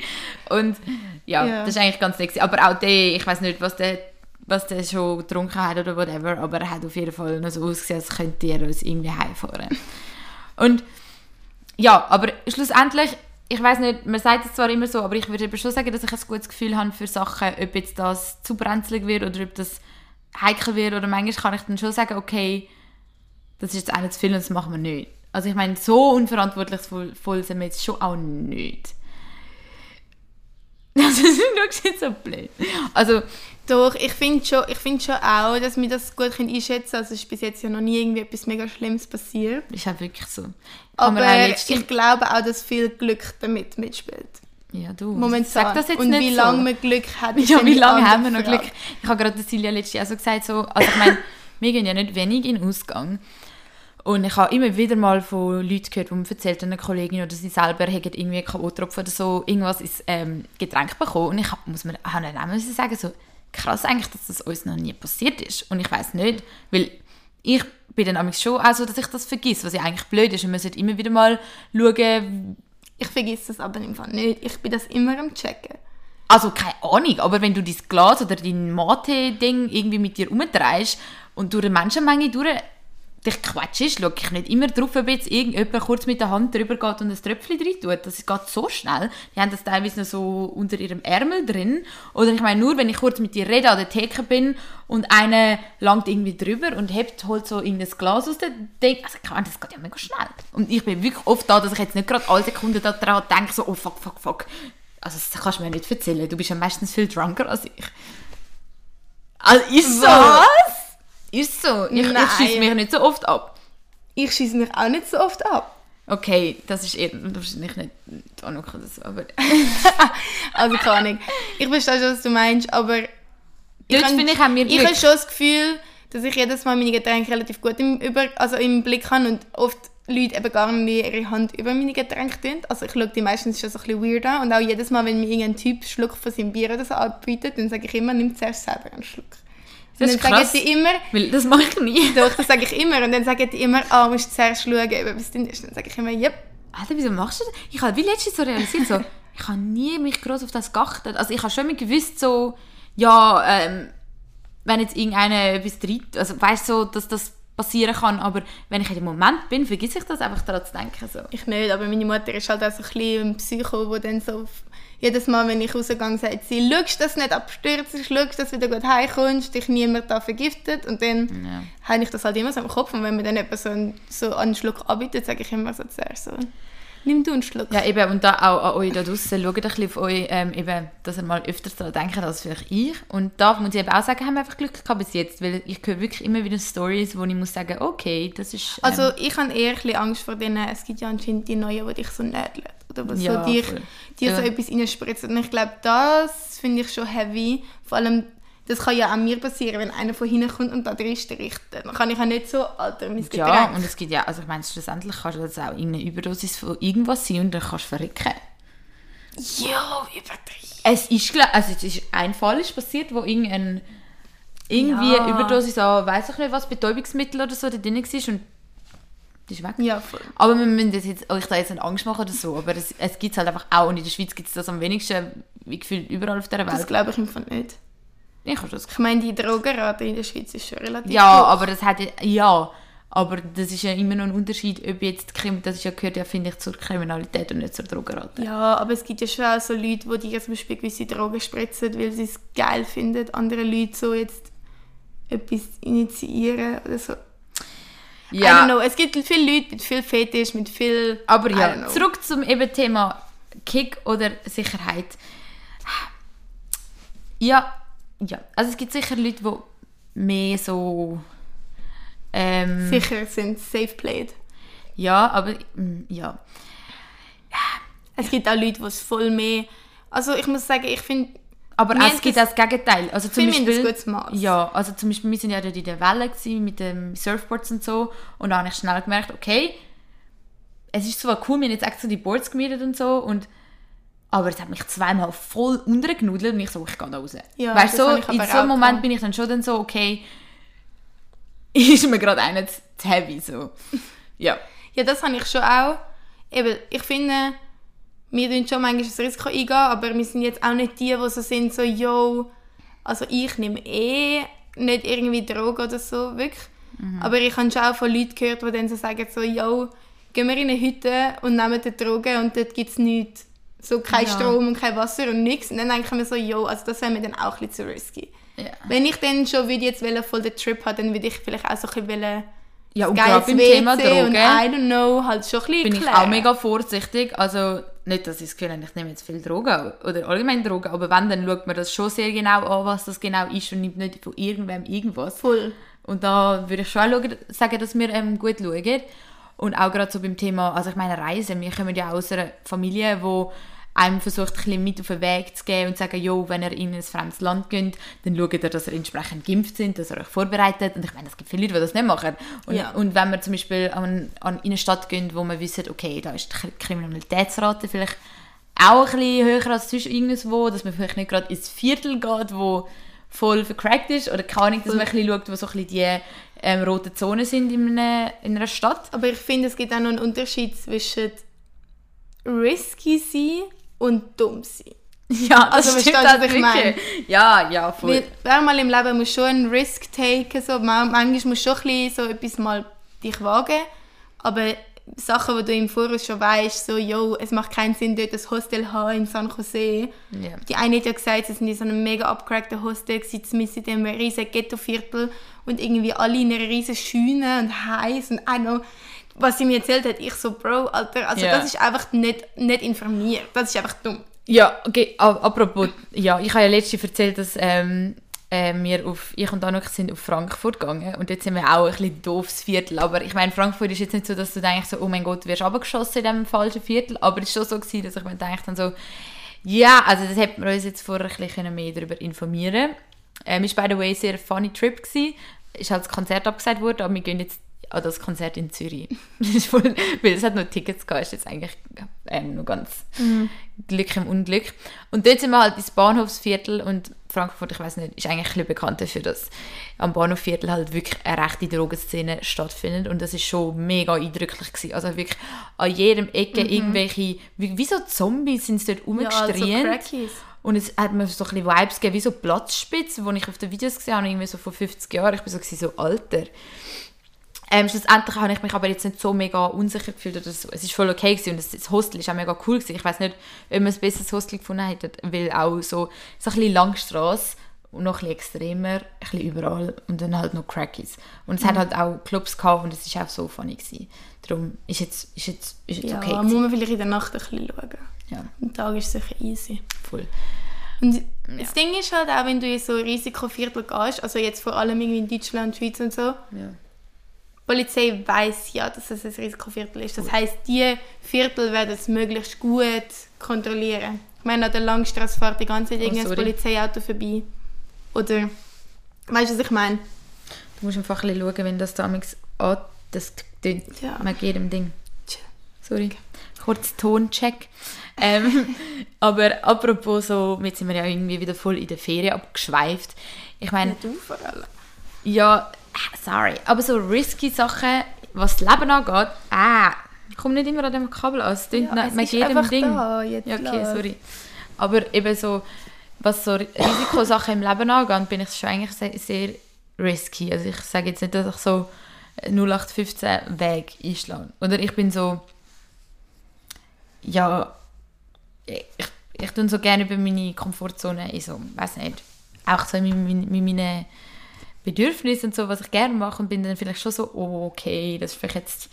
Und ja, Ja. das ist eigentlich ganz sexy. Aber auch der, ich weiß nicht, was der, was der schon getrunken hat oder whatever, aber er hat auf jeden Fall noch so ausgesehen, als könnte er uns irgendwie heimfahren. Und ja, aber schlussendlich, ich weiß nicht, man sagt es zwar immer so, aber ich würde schon sagen, dass ich ein gutes Gefühl habe für Sachen, ob jetzt das zu brenzlig wird oder ob das heikel wird oder manchmal kann ich dann schon sagen, okay, das ist jetzt einer zu viel und das machen wir nicht. Also ich meine, so unverantwortungsvoll voll sind wir jetzt schon auch nicht. *laughs* Das ist nur so blöd. Also, Doch, ich finde schon, ich find schon auch, dass wir das gut einschätzen können. Also es ist bis jetzt ja noch nie irgendwie etwas mega Schlimmes passiert. ist halt wirklich so. Kann Aber auch ich glaube auch, dass viel Glück damit mitspielt. ja, du, Momentan. sag das jetzt Und nicht wie so. lange man Glück hat, Ja, wie lange haben wir noch Frage. Glück? Ich habe gerade Silja letztes Jahr so gesagt, so, also ich meine, *laughs* wir gehen ja nicht wenig in Ausgang. Und ich habe immer wieder mal von Leuten gehört, die mir erzählt haben, eine Kollegin oder sie selber hätten irgendwie K.O.-Tropfen oder so irgendwas ins ähm, Getränk bekommen. Und ich hab, muss mir auch müssen sagen, so krass eigentlich, dass das uns noch nie passiert ist. Und ich weiß nicht, weil ich bin dann schon auch so, dass ich das vergesse, was ja eigentlich blöd ist. Und man sollte immer wieder mal schauen, Ich vergesse das aber im Fall nicht. Ich bin das immer am checken. Also keine Ahnung, aber wenn du dein Glas oder dein Mate-Ding irgendwie mit dir umdrehst und durch eine Menschenmenge durch dich quetschst, schaue ich nicht immer drauf, ob jetzt irgendjemand kurz mit der Hand drüber geht und ein Tröpfchen rein tut. Das geht so schnell. Die haben das teilweise noch so unter ihrem Ärmel drin. Oder ich meine, nur wenn ich kurz mit dir rede, an der Theke bin und einer langt irgendwie drüber und hebt, holt so irgendein Glas aus der Ding. Also ich meine, das geht ja mega schnell. Und ich bin wirklich oft da, dass ich jetzt nicht gerade alle Sekunden daran denke, so, oh fuck, fuck, fuck. Also das kannst du mir nicht erzählen. Du bist ja meistens viel drunker als ich. Also ist so. Was? Ist so. Ich, ich schieße mich nicht so oft ab. Ich schieße mich auch nicht so oft ab. Okay, das ist eher wahrscheinlich nicht Anuk oder so, aber *laughs* Also keine Ahnung. Ich verstehe schon, was du meinst, aber dort kann- finde ich, haben wir ich Glück. habe schon das Gefühl, dass ich jedes Mal meine Getränke relativ gut im, über, also im Blick habe und oft Leute eben gar nicht ihre Hand über meine Getränke tun. Also ich schaue die meistens schon so ein bisschen weird an und auch jedes Mal, wenn mir irgendein Typ einen Schluck von seinem Bier oder so anbietet, dann sage ich immer, nimm zuerst selber einen Schluck. Das dann sagen die immer, Weil das mache ich nie. *laughs* doch, das sage ich immer und dann sagen die immer, ah, musst zuerst schauen, ob etwas drin ist. Dann sage ich immer, yep. Alter, wieso machst du das? Ich habe wie letztens so realisiert, so, *laughs* ich habe nie mich groß auf das geachtet. Also ich habe schon mal gewusst, so, ja, ähm, wenn jetzt irgendeiner etwas treibt, also weißt du, so, dass das passieren kann, aber wenn ich in dem Moment bin, vergesse ich das einfach daran zu denken. So. Ich nicht, aber meine Mutter ist halt auch so ein bisschen ein Psycho, wo dann so jedes Mal, wenn ich rausgehe, sagt sie, schaust, dass du nicht abstürzt, schaust, dass du wieder gut heimkommst, dich niemand da vergiftet und dann Ja. habe ich das halt immer so im Kopf und wenn mir dann jemand so einen, so einen Schluck anbietet, sage ich immer so zuerst so, nimm du einen Schluck. Ja, eben, und da auch an euch da draußen, schaut ein bisschen auf euch, ähm, eben, dass ihr mal öfters daran denkt, als vielleicht ich. Und da muss ich eben auch sagen, haben wir einfach Glück gehabt bis jetzt, weil ich höre wirklich immer wieder Stories, wo ich muss sagen, okay, das ist... Ähm, Also ich habe eher ein bisschen Angst vor denen, es gibt ja anscheinend die Neuen, die dich so nädeln. Oder was Ja, so dich, dir so Ja. etwas reinspritzen. Und ich glaube, das finde ich schon heavy. Vor allem, das kann ja auch mir passieren, wenn einer von hinten kommt und da drin stricht. Dann kann ich auch nicht so, Alter, mein ja, Getränk. und es gibt ja, also ich meine, schlussendlich kann das auch irgendeine Überdosis von irgendwas sein und dann kannst du verrecken. Ja, übertrieben. Es ist, also es ist ein Fall ist passiert, wo irgendein irgendwie Ja. Überdosis an, weiß ich nicht was, Betäubungsmittel oder so da drin war und die ist weg. Ja, voll. Aber wir müssen das jetzt, euch da jetzt nicht Angst machen oder so, aber es, es gibt es halt einfach auch und in der Schweiz gibt es das am wenigsten, wie gefühlt überall auf der Das Welt. glaube ich im Fall nicht. Ich das Ich meine, die Drogenrate in der Schweiz ist schon relativ Ja, hoch. aber das hat ja- aber das ist ja immer noch ein Unterschied, ob jetzt Krim- das ist ja gehört ja finde ich zur Kriminalität und nicht zur Drogenrate. Ja, aber es gibt ja schon auch so Leute, die dir zum Beispiel gewisse Drogen spritzen, weil sie es geil finden, andere Leute so jetzt etwas initiieren oder so. I don't know. Es gibt viele Leute mit viel Fetisch, mit viel... Aber ja, zurück zum eben Thema Kick oder Sicherheit. Ja, ja. Also es gibt sicher Leute, die mehr so ähm, Sicher sind safe played. ja, aber mm, ja. Es gibt auch Leute, die es voll mehr... Also ich muss sagen, ich finde... Aber Wir es gibt das- auch das Gegenteil. Also zum Beispiel, ein gutes Maß. Ja, also zum Beispiel, wir sind ja dort in der Welle gewesen, mit den Surfboards und so und da habe ich schnell gemerkt, okay, es ist zwar cool, wir haben jetzt extra die Boards gemietet und so und aber es hat mich zweimal voll untergenudelt und ich so, ich gehe da raus. Ja, weißt du, so, in so einem Moment bin ich dann schon dann so, okay, *laughs* ist mir gerade einer zu, zu heavy, so. *laughs* Ja. Ja, das habe ich schon auch. Eben, ich finde, wir tun schon manchmal das Risiko eingehen, aber wir sind jetzt auch nicht die, die so sind, so, yo, also ich nehme eh nicht irgendwie Drogen oder so, wirklich. Aber ich habe schon auch von Leuten gehört, die dann so sagen, so, yo, gehen wir in eine Hütte und nehmen die Drogen und dort gibt es nichts. So kein Ja. Strom und kein Wasser und nichts. Und dann denken wir so, jo, also das wäre mir dann auch ein bisschen zu risky. Ja. Wenn ich dann schon würde jetzt voll den Trip haben, dann würde ich vielleicht auch so ein bisschen Ja, und gerade beim WC Thema und Drogen I don't know, halt schon ein bisschen bin ich klären. auch mega vorsichtig. Also nicht, dass ich das Gefühl habe, ich nehme jetzt viel Drogen oder allgemein Drogen, aber wenn, dann schaut man das schon sehr genau an, was das genau ist und nimmt nicht von irgendwem irgendwas. Voll. Und da würde ich schon auch schauen, sagen, dass wir ähm, gut schauen. Und auch gerade so beim Thema, also ich meine Reisen, wir kommen ja aus einer Familie, wo einem versucht, ein bisschen mit auf den Weg zu geben und zu sagen, jo, wenn ihr in ein fremdes Land geht, dann schaut ihr, dass ihr entsprechend geimpft sind, dass ihr euch vorbereitet. Und ich meine, es gibt viele Leute, die das nicht machen. Und, Ja. und wenn wir zum Beispiel an, an in eine Stadt gehen, wo man wissen, okay, da ist die Kriminalitätsrate vielleicht auch ein bisschen höher als sonst irgendwo, dass man vielleicht nicht gerade ins Viertel geht, wo voll vercrackt ist, oder keine Ahnung, dass man ein bisschen schaut, wo so ein bisschen die ähm, roten Zonen sind in einer, in einer Stadt. Aber ich finde, es gibt auch noch einen Unterschied zwischen risky sein und dumm sein. *laughs* Ja, Also, verstehst du, was ich meine? Ja, ja, voll. Weil, wer mal im Leben muss schon einen Risk taken, so. Man- manchmal musst du schon ein bisschen so etwas mal dich wagen, aber Sachen, die du im Voraus schon weißt, so, yo, es macht keinen Sinn, dort ein Hostel haben in San Jose. Ja. Die eine hat ja gesagt, sie sind in so einem mega abgecrackten Hostel, mitten in diesem riesigen Ghetto-Viertel und irgendwie alle in einer riesigen Scheune und heiß und I know, was sie mir erzählt hat, ich so, Bro, Alter, also Ja. das ist einfach nicht, nicht informiert, das ist einfach dumm. Ja, okay, apropos, ja, ich habe ja letztens erzählt, dass ähm, äh, wir auf, ich und Anuk sind auf Frankfurt gegangen und dort sind wir auch ein bisschen doofes Viertel, aber ich meine, Frankfurt ist jetzt nicht so, dass du denkst so, oh mein Gott, du wirst abgeschossen in diesem falschen Viertel, aber es war schon so, gewesen, dass ich mir gedacht dann so, ja, also das hätten wir uns jetzt vorher ein bisschen mehr darüber informieren ähm, ist by the way ein sehr funny Trip gewesen, ist halt das Konzert abgesagt worden, aber wir gehen jetzt an das Konzert in Zürich. *laughs* Voll, weil es hat noch Tickets gehabt, ist jetzt eigentlich ähm, noch ganz Glück im Unglück. Und dort sind wir halt ins Bahnhofsviertel und Frankfurt, ich weiß nicht, ist eigentlich ein bisschen bekannt dafür, dass am Bahnhofsviertel halt wirklich eine rechte Drogenszene stattfindet und das ist schon mega eindrücklich gewesen. Also wirklich an jedem Ecke irgendwelche, wie, wie so Zombies sind dort Mhm. Ja, also. Und es hat mir so ein bisschen Vibes gegeben, wie so Platzspitzen, die ich auf den Videos gesehen habe, irgendwie so vor 50 Jahren. Ich bin so, so alter. Ähm, schlussendlich habe ich mich aber jetzt nicht so mega unsicher gefühlt. Oder so. Es ist voll okay gewesen und das, das Hostel ist auch mega cool gewesen. Ich weiß nicht, ob man ein besseres Hostel gefunden hätte, weil auch so, so ein bisschen Langstrasse und noch ein bisschen extremer, ein bisschen überall und dann halt noch Crackies. Und es hat halt auch Clubs gehabt und es ist auch so funny gewesen. Darum ist jetzt, ist jetzt, ist jetzt Ja, okay muss gewesen. man vielleicht in der Nacht ein bisschen schauen. Ja, Am Tag ist es sicher easy. voll. Und das Ding ist halt auch, wenn du in so Risikoviertel gehst, also jetzt vor allem irgendwie in Deutschland, Schweiz und so, Ja. Die Polizei weiß ja, dass es ein Risikoviertel ist. Das heißt, die Viertel werden es möglichst gut kontrollieren. Ich meine, an der Langstrasse fährt die ganze Zeit irgendein sorry. Polizeiauto vorbei. Oder, weißt du, was ich meine? Du musst einfach ein bisschen schauen, wenn das damals an, das tönt Ja. mit jedem Ding. Sorry. Kurz Toncheck. Ähm, *laughs* aber apropos so, jetzt sind wir ja irgendwie wieder voll in der Ferien abgeschweift. Ich meine, Du vor allem. ja, sorry, aber so risky Sachen, was das Leben angeht, ah, komm nicht immer an dem Kabel an, es tönt Ja, mit jedem Ding. da, jetzt ja, okay, lass. sorry. Aber eben so, was so Risikosachen im Leben angeht, bin ich schon eigentlich sehr, sehr risky. Also ich sage jetzt nicht, dass ich so 0815 Weg einschlage. Oder ich bin so, ja, ich, ich tue so gerne über meine Komfortzone in so, weiß nicht, auch so mit, mit, mit meinen Bedürfnissen und so, was ich gerne mache und bin dann vielleicht schon so, oh, okay, das ist vielleicht jetzt,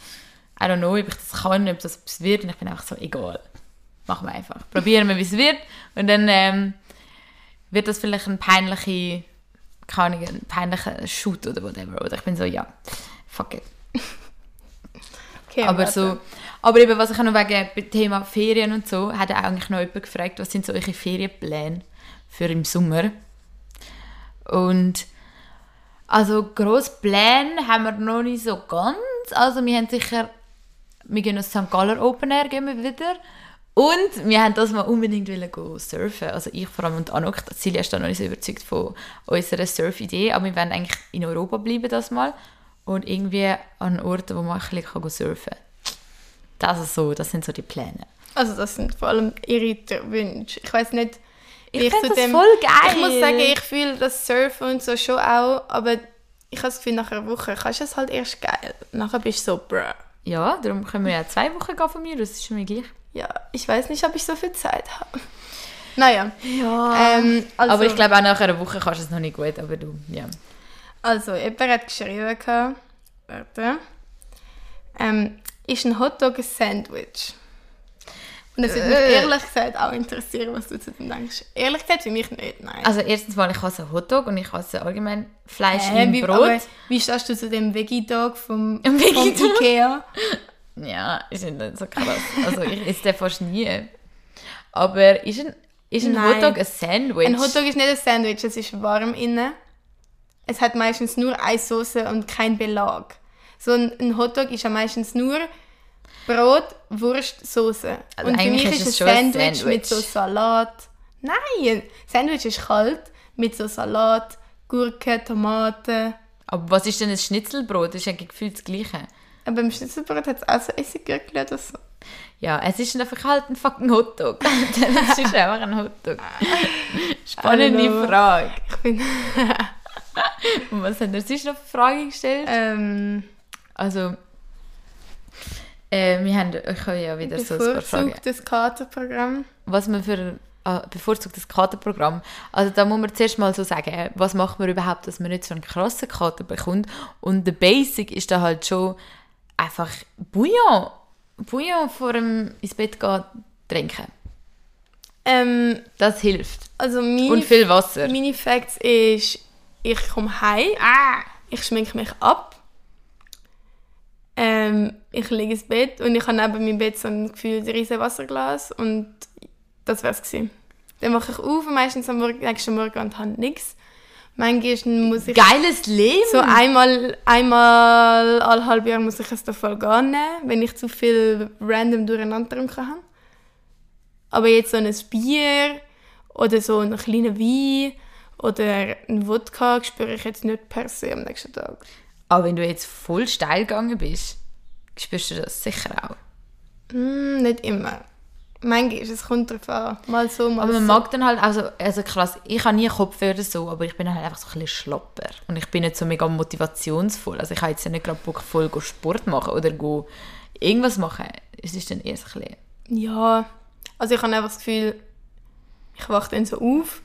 I don't know, ob ich das kann, ob das etwas wird und ich bin einfach so, egal, machen wir einfach. Probieren wir, wie es wird und dann ähm, wird das vielleicht ein peinlicher, keine Ahnung, ein peinlicher Shoot oder whatever. Oder ich bin so, ja, fuck it. Okay, aber warte. so, aber eben, was ich auch noch wegen dem Thema Ferien und so, hat eigentlich noch jemand gefragt, was sind so eure Ferienpläne für im Sommer? Und also grosse Pläne haben wir noch nicht so ganz. Also wir haben sicher, wir gehen ins St. Galler Open Air gehen wir wieder. Und wir haben das mal unbedingt gehen surfen. Also ich vor allem und Anuk. Silja ist da noch nicht so überzeugt von unserer Surf-Idee. Aber wir wollen eigentlich in Europa bleiben das mal. Und irgendwie an Orten, wo man ein bisschen kann surfen kann. Das ist so, das sind so die Pläne. Also das sind vor allem ihre Wünsche. Ich weiß nicht, Ich zu find das voll geil. Ich muss sagen, ich fühle das Surfen und so schon auch, aber ich habe das Gefühl, nach einer Woche kannst du es halt erst geil. Nachher bist du so, bruh. Ja, darum können wir ja zwei Wochen gehen von mir, das ist schon mir gleich. Ja, ich weiß nicht, ob ich so viel Zeit habe. Naja. Ja. Ähm, also, aber ich glaube, auch nach einer Woche kannst du es noch nicht gut, aber du, ja. Also, jemand hat geschrieben, warte, ähm, ist ein Hotdog ein Sandwich? Und es würde mich Äh. ehrlich gesagt auch interessieren, was du zu dem denkst. Ehrlich gesagt, für mich nicht, nein. Also erstens mal, ich hasse Hotdog und ich hasse allgemein Fleisch Hä, im wie, Brot. aber wie stehst du zu dem Veggie-Dog vom, Ein vom? Ikea? Ja, ist nicht so krass. Also ich esse den fast nie. Aber ist ein, ist ein Nein. Hotdog ein Sandwich? Ein Hotdog ist nicht ein Sandwich, es ist warm innen. Es hat meistens nur eine Soße und kein Belag. So ein, ein Hotdog ist ja meistens nur Brot, Wurst, Soße. Also und für mich ist es Sandwich, Sandwich. mit so Salat. Nein, Sandwich ist kalt mit so Salat, Gurke, Tomaten. Aber was ist denn ein Schnitzelbrot? Das ist eigentlich gefühlt das Gleiche. Aber beim Schnitzelbrot hat es auch so Essiggurken oder so. Ja, es ist einfach halt ein fucking Hotdog. *laughs* es ist einfach ein Hotdog. Spannende. Frage. Ich bin... *laughs* Und was hat er sonst noch für Fragen gestellt? ähm, Also, äh, wir haben, ich habe ja wieder so ein paar Fragen. bevorzugtes Katerprogramm. was man für ein äh, bevorzugtes Katerprogramm. Also da muss man zuerst mal so sagen, was macht man überhaupt, dass man nicht so einen krassen Kater bekommt. Und der Basic ist da halt schon einfach Bouillon. Bouillon vor dem ins Bett gehen trinken. Ähm, Das hilft. also Und viel Wasser. Meine Facts ist, ich komme heim, Ah! ich schminke mich ab, ähm, ich liege ins Bett und ich habe neben meinem Bett so ein gefühlt riesen Wasserglas und das wär's gewesen. Dann mache ich auf, meistens am Morgen, nächsten Morgen und habe nichts. Manchmal muss ich Geiles Leben! so einmal, einmal alle halbe Jahr muss ich es davon gehen nehmen, wenn ich zu viel random durcheinander habe. Aber jetzt so ein Bier oder so ein kleiner Wein oder ein Wodka spüre ich jetzt nicht per se am nächsten Tag. Aber wenn du jetzt voll steil gegangen bist, spürst du das sicher auch. Mm, nicht immer. Manchmal ist es kommt drauf an. Mal so, mal Aber man so. mag dann halt, also, also krass, ich habe nie Kopfweh oder so, aber ich bin halt einfach so ein bisschen schlapper. Und ich bin nicht so mega motivationsvoll. Also ich habe jetzt nicht gerade Bock, voll Sport machen oder go irgendwas machen. Es ist dann eher so ein bisschen... Ja, also ich habe einfach das Gefühl, ich wache dann so auf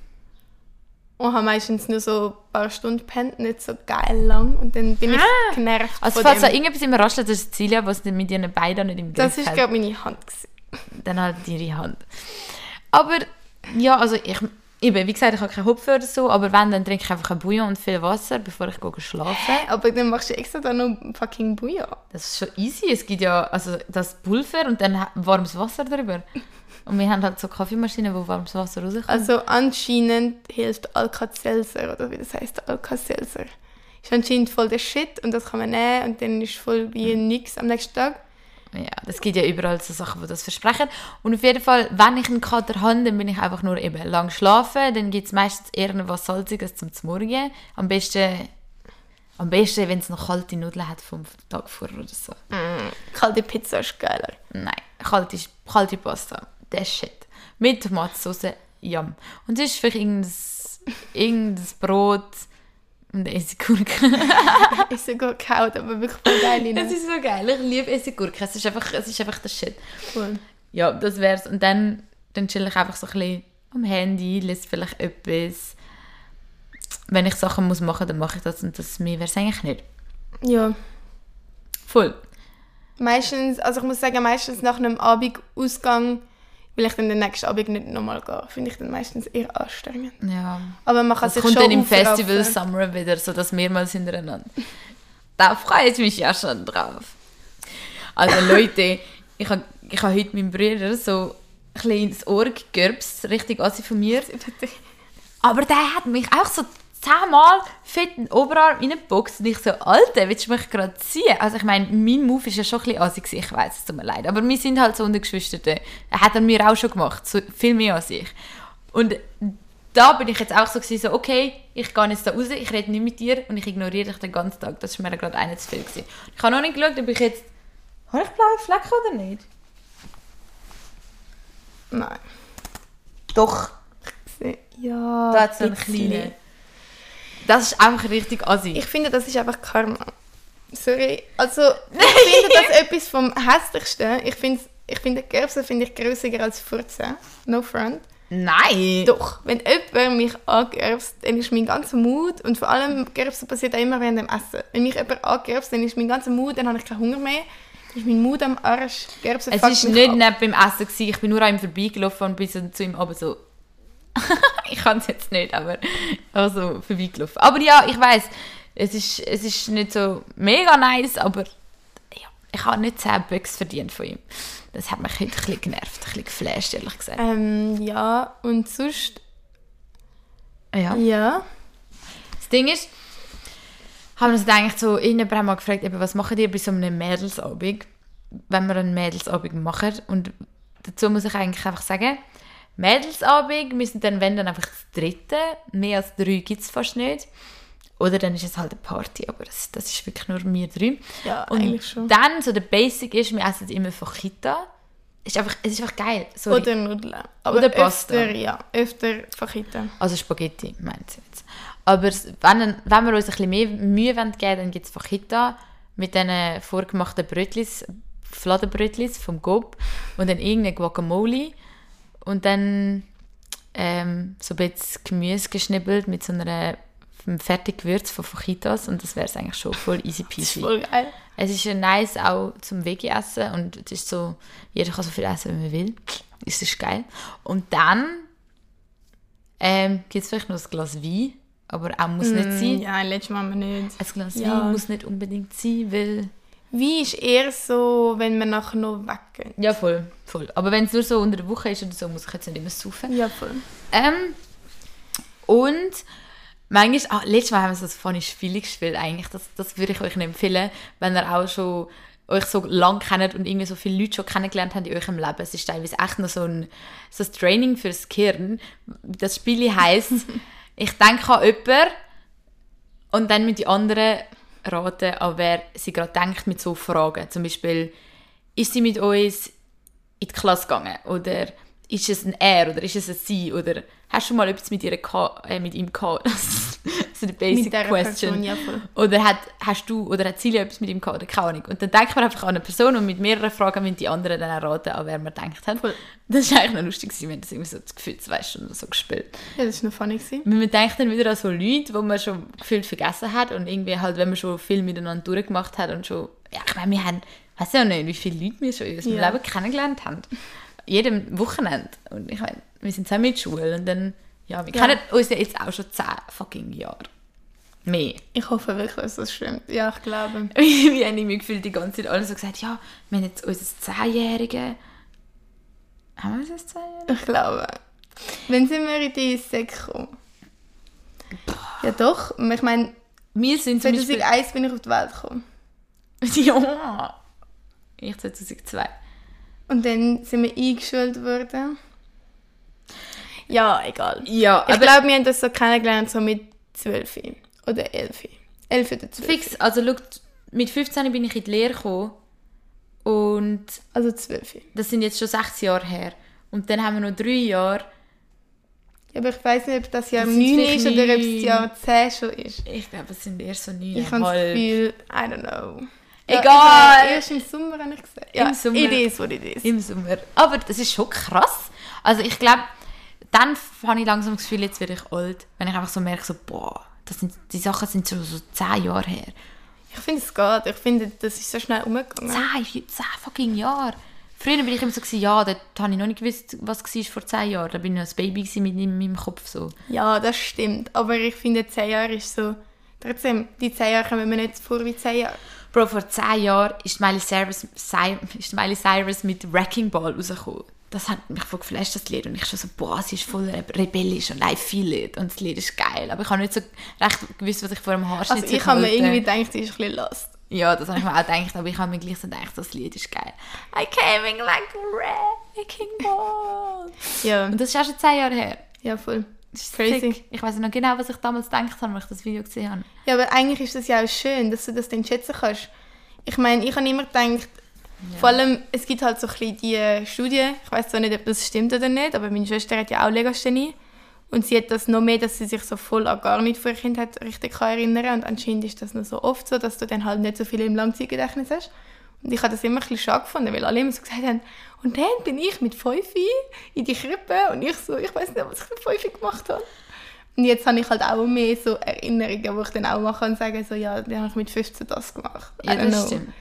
und habe meistens nur so ein paar Stunden gepennt, nicht so geil lang und dann bin ich genervt Also falls da dem. irgendetwas immer raschelt, das ist Celia, was mit ihren Beinen nicht im Griff Das ist ich meine Hand. Gewesen. Dann halt ihre Hand. Aber, ja, also ich... Eben, wie gesagt, ich habe keinen Hopfen oder so, aber wenn, dann trinke ich einfach ein Bouillon und viel Wasser, bevor ich gehe schlafen. Aber dann machst du extra da noch fucking Bouillon. Das ist schon easy. Es gibt ja also das Pulver und dann warmes Wasser drüber. Und wir haben halt so Kaffeemaschinen, wo warmes Wasser rauskommt. Also anscheinend hilft Alka-Seltzer oder wie das heißt, Alka-Seltzer. Ist anscheinend voll der Shit und das kann man nehmen und dann ist voll wie nix am nächsten Tag. Ja, das gibt ja überall so Sachen, die das versprechen. Und auf jeden Fall, wenn ich einen Kater habe, dann bin ich einfach nur eben lang schlafen. Dann gibt es meistens eher noch was Salziges zum Morgen. Am besten, am besten wenn es noch kalte Nudeln hat vom Tag vorher oder so. Kalte Pizza ist geiler. Nein, kalte, kalte Pasta. Das ist Shit. Mit Tomatensauce, yum. Und sonst vielleicht irgendein, irgendein Brot und eine Essiggurke. Ist sogar gehaut, aber wirklich voll geil rein. ist so geil. Ich liebe Essiggurke. Es ist einfach, es ist einfach der Shit. Cool. Ja, das wär's. Und dann, dann chill ich einfach so ein bisschen am Handy, lese vielleicht etwas. Wenn ich Sachen muss machen, dann mache ich das und das mehr wäre es eigentlich nicht. Ja. Voll. Meistens, also ich muss sagen, meistens nach einem Abendausgang will ich dann den nächsten Abend nicht nochmal gehen. Finde ich dann meistens eher anstrengend. Ja. Aber man kann Das sich kommt schon dann im aufraffen. Festival Summer wieder, so das mehrmals hintereinander. da freue ich mich ja schon drauf. Also Leute, ich habe ich ha heute meinem Bruder so ein ins Ohr gegürbst, richtig assi von mir. Aber der hat mich auch so zehnmal fett in den Oberarm reingeboxt und ich so, Alter, willst du mich gerade ziehen? Also ich meine, mein Move war ja schon ein bisschen assig, ich weiß es tut mir leid. Aber wir sind halt so unter Geschwistern. Er hat er mir auch schon gemacht, so viel mehr als ich. Und da bin ich jetzt auch so, gewesen, so okay, ich gehe jetzt da raus, ich rede nicht mit dir und ich ignoriere dich den ganzen Tag. Das war mir gerade einer zu viel. Gewesen. Ich habe noch nicht geschaut, ob ich jetzt... Habe ich blaue Flecken oder nicht? Nein. Doch. Ja. Da hat es einen kleinen. Das ist einfach richtig assi. Ich finde, das ist einfach Karma. Sorry. Also, *laughs* ich finde das etwas vom Hässlichsten. Ich finde, ich finde Gerbsen finde ich größer als Furzen. No front. Nein! Doch, wenn jemand mich angerbst, dann ist mein ganzer Mut, und vor allem Gerbsen passiert auch immer während dem Essen. Wenn mich jemand angerbst, dann ist mein ganzer Mut, dann habe ich keinen Hunger mehr. Dann ist mein Mut am Arsch. Gerbsen Es war nicht ab. nett beim Essen, gewesen. ich bin nur an ihm vorbeigelaufen und bin so zu ihm aber so... *laughs* ich kann es jetzt nicht, aber also vorbeigelaufen. Aber ja, ich weiß, es ist, es ist nicht so mega nice, aber ja, ich habe nicht 10 Bucks verdient von ihm. Das hat mich heute ein bisschen genervt, ein bisschen geflasht, ehrlich gesagt. Ähm, ja, und sonst, Ja. ja. Das Ding ist, haben wir uns eigentlich so, irgendjemand mal gefragt, eben, was macht ihr bei so einem Mädelsabend, wenn wir einen Mädelsabend machen. Und dazu muss ich eigentlich einfach sagen, Mädelsabend, wir sind dann, wenn dann einfach das dritte, mehr als drei gibt es fast nicht. Oder dann ist es halt eine Party, aber das, das ist wirklich nur wir drei. Ja, Und eigentlich schon. dann, so der Basic ist, wir essen immer Fajita. Ist einfach, es ist einfach geil. Sorry. Oder Nudeln. Aber Oder Pasta. Öfter, ja, öfter Fajita. Also Spaghetti, meint sie jetzt. Aber wenn, wenn wir uns ein bisschen mehr Mühe wollen geben dann gibt es Fajita mit diesen vorgemachten Brötlis, Fladenbrötlis vom Gob und dann irgendeine Guacamole und dann ähm, so ein bisschen Gemüse geschnibbelt mit so einer einem fertigen Gewürz von Fajitas und das wäre es eigentlich schon voll easy *laughs* Das ist peasy. voll geil. Es ist ja nice auch zum Veggie essen und es ist so, jeder kann so viel essen, wie man will. Das ist geil. Und dann ähm, gibt es vielleicht noch ein Glas Wein, aber auch muss nicht Mm, sein. Ja, letztes Mal nicht. Ein Glas Ja. Wein muss nicht unbedingt sein, weil... Wie ist eher so, wenn wir nachher noch weggehen? Ja, voll, voll. Aber wenn es nur so unter der Woche ist oder so, muss ich jetzt nicht immer saufen. Ja, voll. Ähm, und manchmal, ah, letztes Mal haben wir so ein funny Spiel gespielt eigentlich, das, das würde ich euch nicht empfehlen, wenn ihr auch schon euch so lang kennt und irgendwie so viele Leute schon kennengelernt habt in eurem Leben. Es ist teilweise echt noch so ein, so ein Training fürs Gehirn. Das Spiel heisst, *laughs* ich denke an jemanden und dann mit die anderen raten, an wer sie gerade denkt mit so Fragen. Zum Beispiel, ist sie mit uns in die Klasse gegangen? Oder ist es ein er oder ist es ein sie? Oder hast du schon mal etwas mit, ihr äh, mit ihm gehabt? *laughs* so eine basic question. Person, ja. Oder hat, hast du oder hat Silja etwas mit ihm gehabt oder keine Ahnung. Und dann denkt man einfach an eine Person und mit mehreren Fragen müssen die anderen dann erraten, an wer man denkt hat. Voll. Das ist eigentlich noch lustig gewesen, wenn das irgendwie so das Gefühl, weißt schon so gespielt. Ja, das war noch funny. Gewesen. Man denkt dann wieder an so Leute, die man schon gefühlt vergessen hat und irgendwie halt, wenn man schon viel miteinander durchgemacht hat und schon, ja, ich meine, wir haben, weiß ja nicht, wie viele Leute wir schon in unserem Ja. Leben kennengelernt haben. Jedem Wochenende. Und ich meine, wir sind zusammen in der Schule und dann, ja, wir Ja. kennen uns ja jetzt auch schon zehn fucking Jahre. Mehr. Ich hoffe wirklich, dass das stimmt. Ja, ich glaube. *laughs* wir haben irgendwie gefühlt die ganze Zeit alle so gesagt, ja, wir haben jetzt unser Zehnjährige. Haben wir unser Zehnjährige? Ich glaube. Wenn sind wir in die Sek gekommen? Ja doch. Ich meine, Wir sind zum Beispiel... 2001 bin ich auf die Welt gekommen. *laughs* ja. Ich 2002. Und dann sind wir eingeschult worden. Ja, egal. Ja, Ich glaube, wir haben das so kennengelernt, so mit 12 oder 11. 11 oder 12. fix, also schau, mit 15 bin ich in die Lehre gekommen und Also 12. das sind jetzt schon sechs Jahre her. Und dann haben wir noch drei Jahre. Ja, aber ich weiß nicht, ob das Jahr Das 9 sind ist vielleicht oder ob es neun. Jahr 10 schon ist. Ich glaube, es sind eher so neun. Ich habe das Gefühl, I don't know. Egal. Ja, erst im Sommer habe ich gesagt. Ja, Im Sommer. It is what it is. Im Sommer. Aber das ist schon krass. Also ich glaube, dann habe ich langsam das Gefühl, jetzt werde ich alt. Wenn ich einfach so merke, so, boah, das sind, die Sachen sind schon so zehn Jahre her. Ich finde es geht. Ich finde, das ist so schnell umgegangen. Zehn, zehn fucking Jahre. Früher bin ich immer so, gewesen, ja, da habe ich noch nicht gewusst, was war vor zehn Jahren. Da bin ich noch ein Baby mit in meinem Kopf so. Ja, das stimmt. Aber ich finde, 10 Jahre ist so... Trotzdem, die 10 Jahre kommen mir nicht vor wie 10 Jahre. Bro, vor zehn Jahren ist Miley Cyrus, Cy- *laughs* ist Miley Cyrus mit Wrecking Ball rausgekommen. Das hat mich voll geflasht, das Lied. Und ich schon so, boah, sie ist voll re- rebellisch und I feel it. Und das Lied ist geil. Aber ich habe nicht so recht gewusst, was ich vor dem Haarschnitt Also ich habe mir irgendwie gedacht, sie ist ein bisschen lost. Ja, das habe ich mir auch gedacht. Aber ich habe mir gleich so gedacht, das Lied ist geil. I came in like a wrecking ball. Ja, Und das ist auch schon zehn Jahre her. ja voll. Crazy. sick. Ich weiß noch genau, was ich damals gedacht habe, als ich das Video gesehen habe. Ja, aber eigentlich ist das ja auch schön, dass du das dann schätzen kannst. Ich meine, ich habe immer gedacht, vor allem, es gibt halt so ein die Studie, ich weiß zwar nicht, ob das stimmt oder nicht, aber meine Schwester hat ja auch Legasthenie. Und sie hat das noch mehr, dass sie sich so voll an gar nicht von ihrer Kindheit richtig kann erinnern Und anscheinend ist das noch so oft so, dass du dann halt nicht so viel im Langzeitgedächtnis hast. Und ich habe das immer ein bisschen schade gefunden, weil alle immer so gesagt haben, und dann bin ich mit Fünfi in die Krippe und ich so, ich weiß nicht, was ich mit Fünfi gemacht habe. Und jetzt habe ich halt auch mehr so Erinnerungen, wo ich dann auch mal kann sagen so, ja, dann habe ich mit 15 das gemacht. Ja, das stimmt.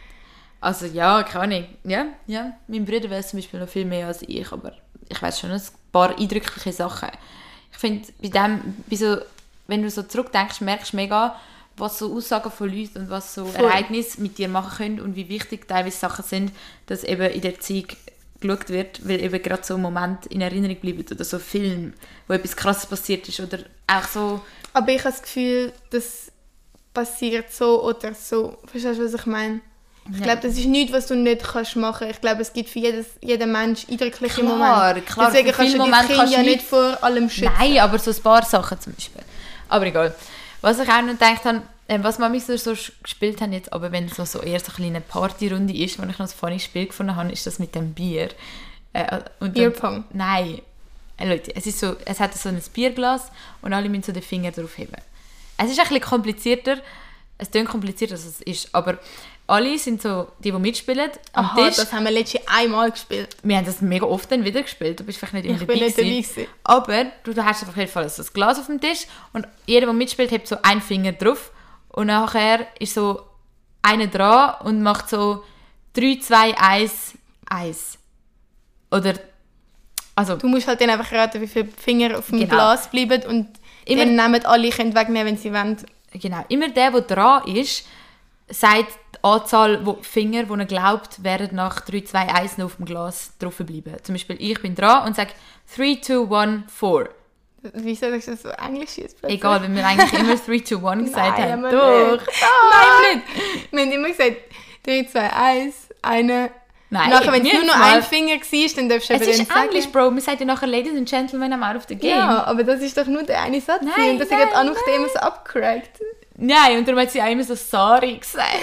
Also ja, keine Ahnung. Ja, ja. Mein Bruder weiß zum Beispiel noch viel mehr als ich, aber ich weiß schon ein paar eindrückliche Sachen. Ich finde, bei dem, bei so, wenn du so zurückdenkst, merkst du mega, was so Aussagen von Leuten und was so Voll. Ereignisse mit dir machen können und wie wichtig teilweise Sachen sind, dass eben in der Zeit geschaut wird, weil eben gerade so ein Moment in Erinnerung bleibt oder so ein Film, wo etwas krasses passiert ist oder auch so... Aber ich habe das Gefühl, das passiert so oder so. Verstehst du, was ich meine? Ich glaube, das ist nichts, was du nicht kannst machen. Ich glaube, es gibt für jedes, jeden Mensch eindrückliche klar, Momente. Klar, Deswegen kannst du dein Kind ja nicht vor allem schützen. Nein, aber so ein paar Sachen zum Beispiel. Aber egal. Was ich auch noch gedacht habe, ähm, was wir so, so gespielt haben jetzt, aber wenn es so eher so eine kleine Partyrunde ist, wo ich noch ein funny Spiel gefunden habe, ist das mit dem Bier. Äh, und Bierpong? Nein. Äh, Leute, es, ist so, es hat so ein Bierglas und alle müssen so den Finger drauf heben. Es ist ein bisschen komplizierter, es klingt komplizierter, als es ist, aber alle sind so, die, die mitspielen, am Aha, Tisch. das haben wir letztes einmal gespielt. Wir haben das mega oft dann wieder gespielt. Du bist vielleicht nicht immer dabei, nicht dabei gewesen. Aber du, du hast jeden Fall so ein Glas auf dem Tisch und jeder, der mitspielt, hat so einen Finger drauf und nachher ist so einer dran und macht so 3, 2, 1, 1. Oder, also... Du musst halt dann einfach raten, wie viele Finger auf dem genau. Glas bleiben und immer, dann nehmen alle, können wegnehmen, wenn sie wollen. Genau, immer der, der dran ist, sagt die Anzahl wo Finger, die er glaubt, werden nach 3, 2, 1 noch auf dem Glas drauf bleiben. Zum Beispiel, ich bin dran und sage 3, 2, 1, 4. Wieso sagst du das so Englisch jetzt plötzlich? Egal, wenn wir eigentlich *laughs* immer 3, 2, 1 gesagt Nein, haben. Doch! Nicht. Nein, nicht! Wir haben immer gesagt 3, 2, 1, eine... Nein, nachher, wenn es nur noch ein Finger war, dann darfst du eben Es ist Englisch, Bro. Wir sagen ja nachher Ladies and Gentlemen, I'm out of the game. Ja, aber das ist doch nur der eine Satz. Nein, und das nein, hat auch noch immer so abgeragt. Nein, und darum hat sie auch immer so «sorry» gesagt.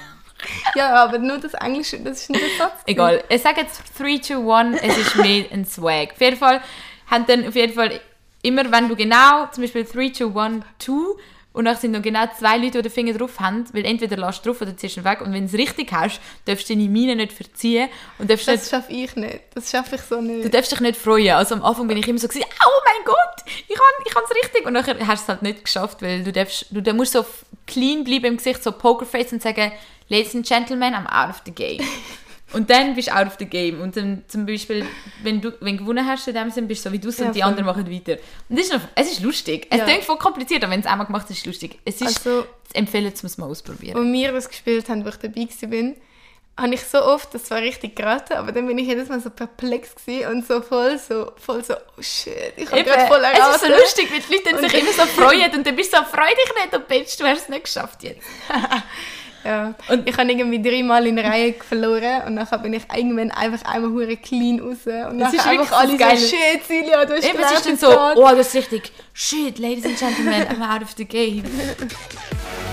*laughs* ja, aber nur das Englische, das ist nicht der Satz. Egal, ich sage jetzt 3, 2, 1, es ist mehr ein Swag. Auf jeden Fall haben dann auf jeden Fall immer, wenn du genau, zum Beispiel 3, 2, 1, 2 und dann sind noch genau zwei Leute, die den Finger drauf haben, weil entweder lässt du drauf oder ziehst ihn weg. Und wenn du es richtig hast, darfst du deine Miene nicht verziehen. Und das nicht, schaffe ich nicht. Das schaffe ich so nicht. Du darfst dich nicht freuen. Also am Anfang bin ich immer so, gewesen, oh mein Gott, ich kann ich es richtig. Und dann hast du es halt nicht geschafft, weil du, darfst, du, du musst so clean bleiben im Gesicht, so Pokerface und sagen, Ladies and Gentlemen, I'm out of the game. *laughs* Und dann bist du out of the game. Und dann zum Beispiel, wenn du, wenn du gewonnen hast, in dem Sinne bist du so wie du ja, und die anderen machen weiter. Und das ist noch, es ist lustig. Es ja. klingt voll kompliziert, aber wenn es einmal gemacht ist, ist es lustig. Es ist also, zu empfehlen, es man ausprobieren. Als wir das gespielt haben, wo ich dabei war, habe ich so oft, das war richtig geraten, aber dann bin ich jedes Mal so perplex und so voll so, voll so, oh shit, ich habe gerade voll erraten. Es ist so lustig, wenn die Leute sich immer so freuen und dann bist du so, freu dich nicht und bist, du hast es nicht geschafft jetzt. *laughs* Ja. Und ich habe irgendwie dreimal in der Reihe verloren und dann bin ich irgendwann einfach einmal hure clean raus. Und dann ist einfach alles geil. so, shit, Silja, du hast Eben, es ist dann so, oh, das ist richtig, shit, ladies and gentlemen, I'm out of the game. *laughs*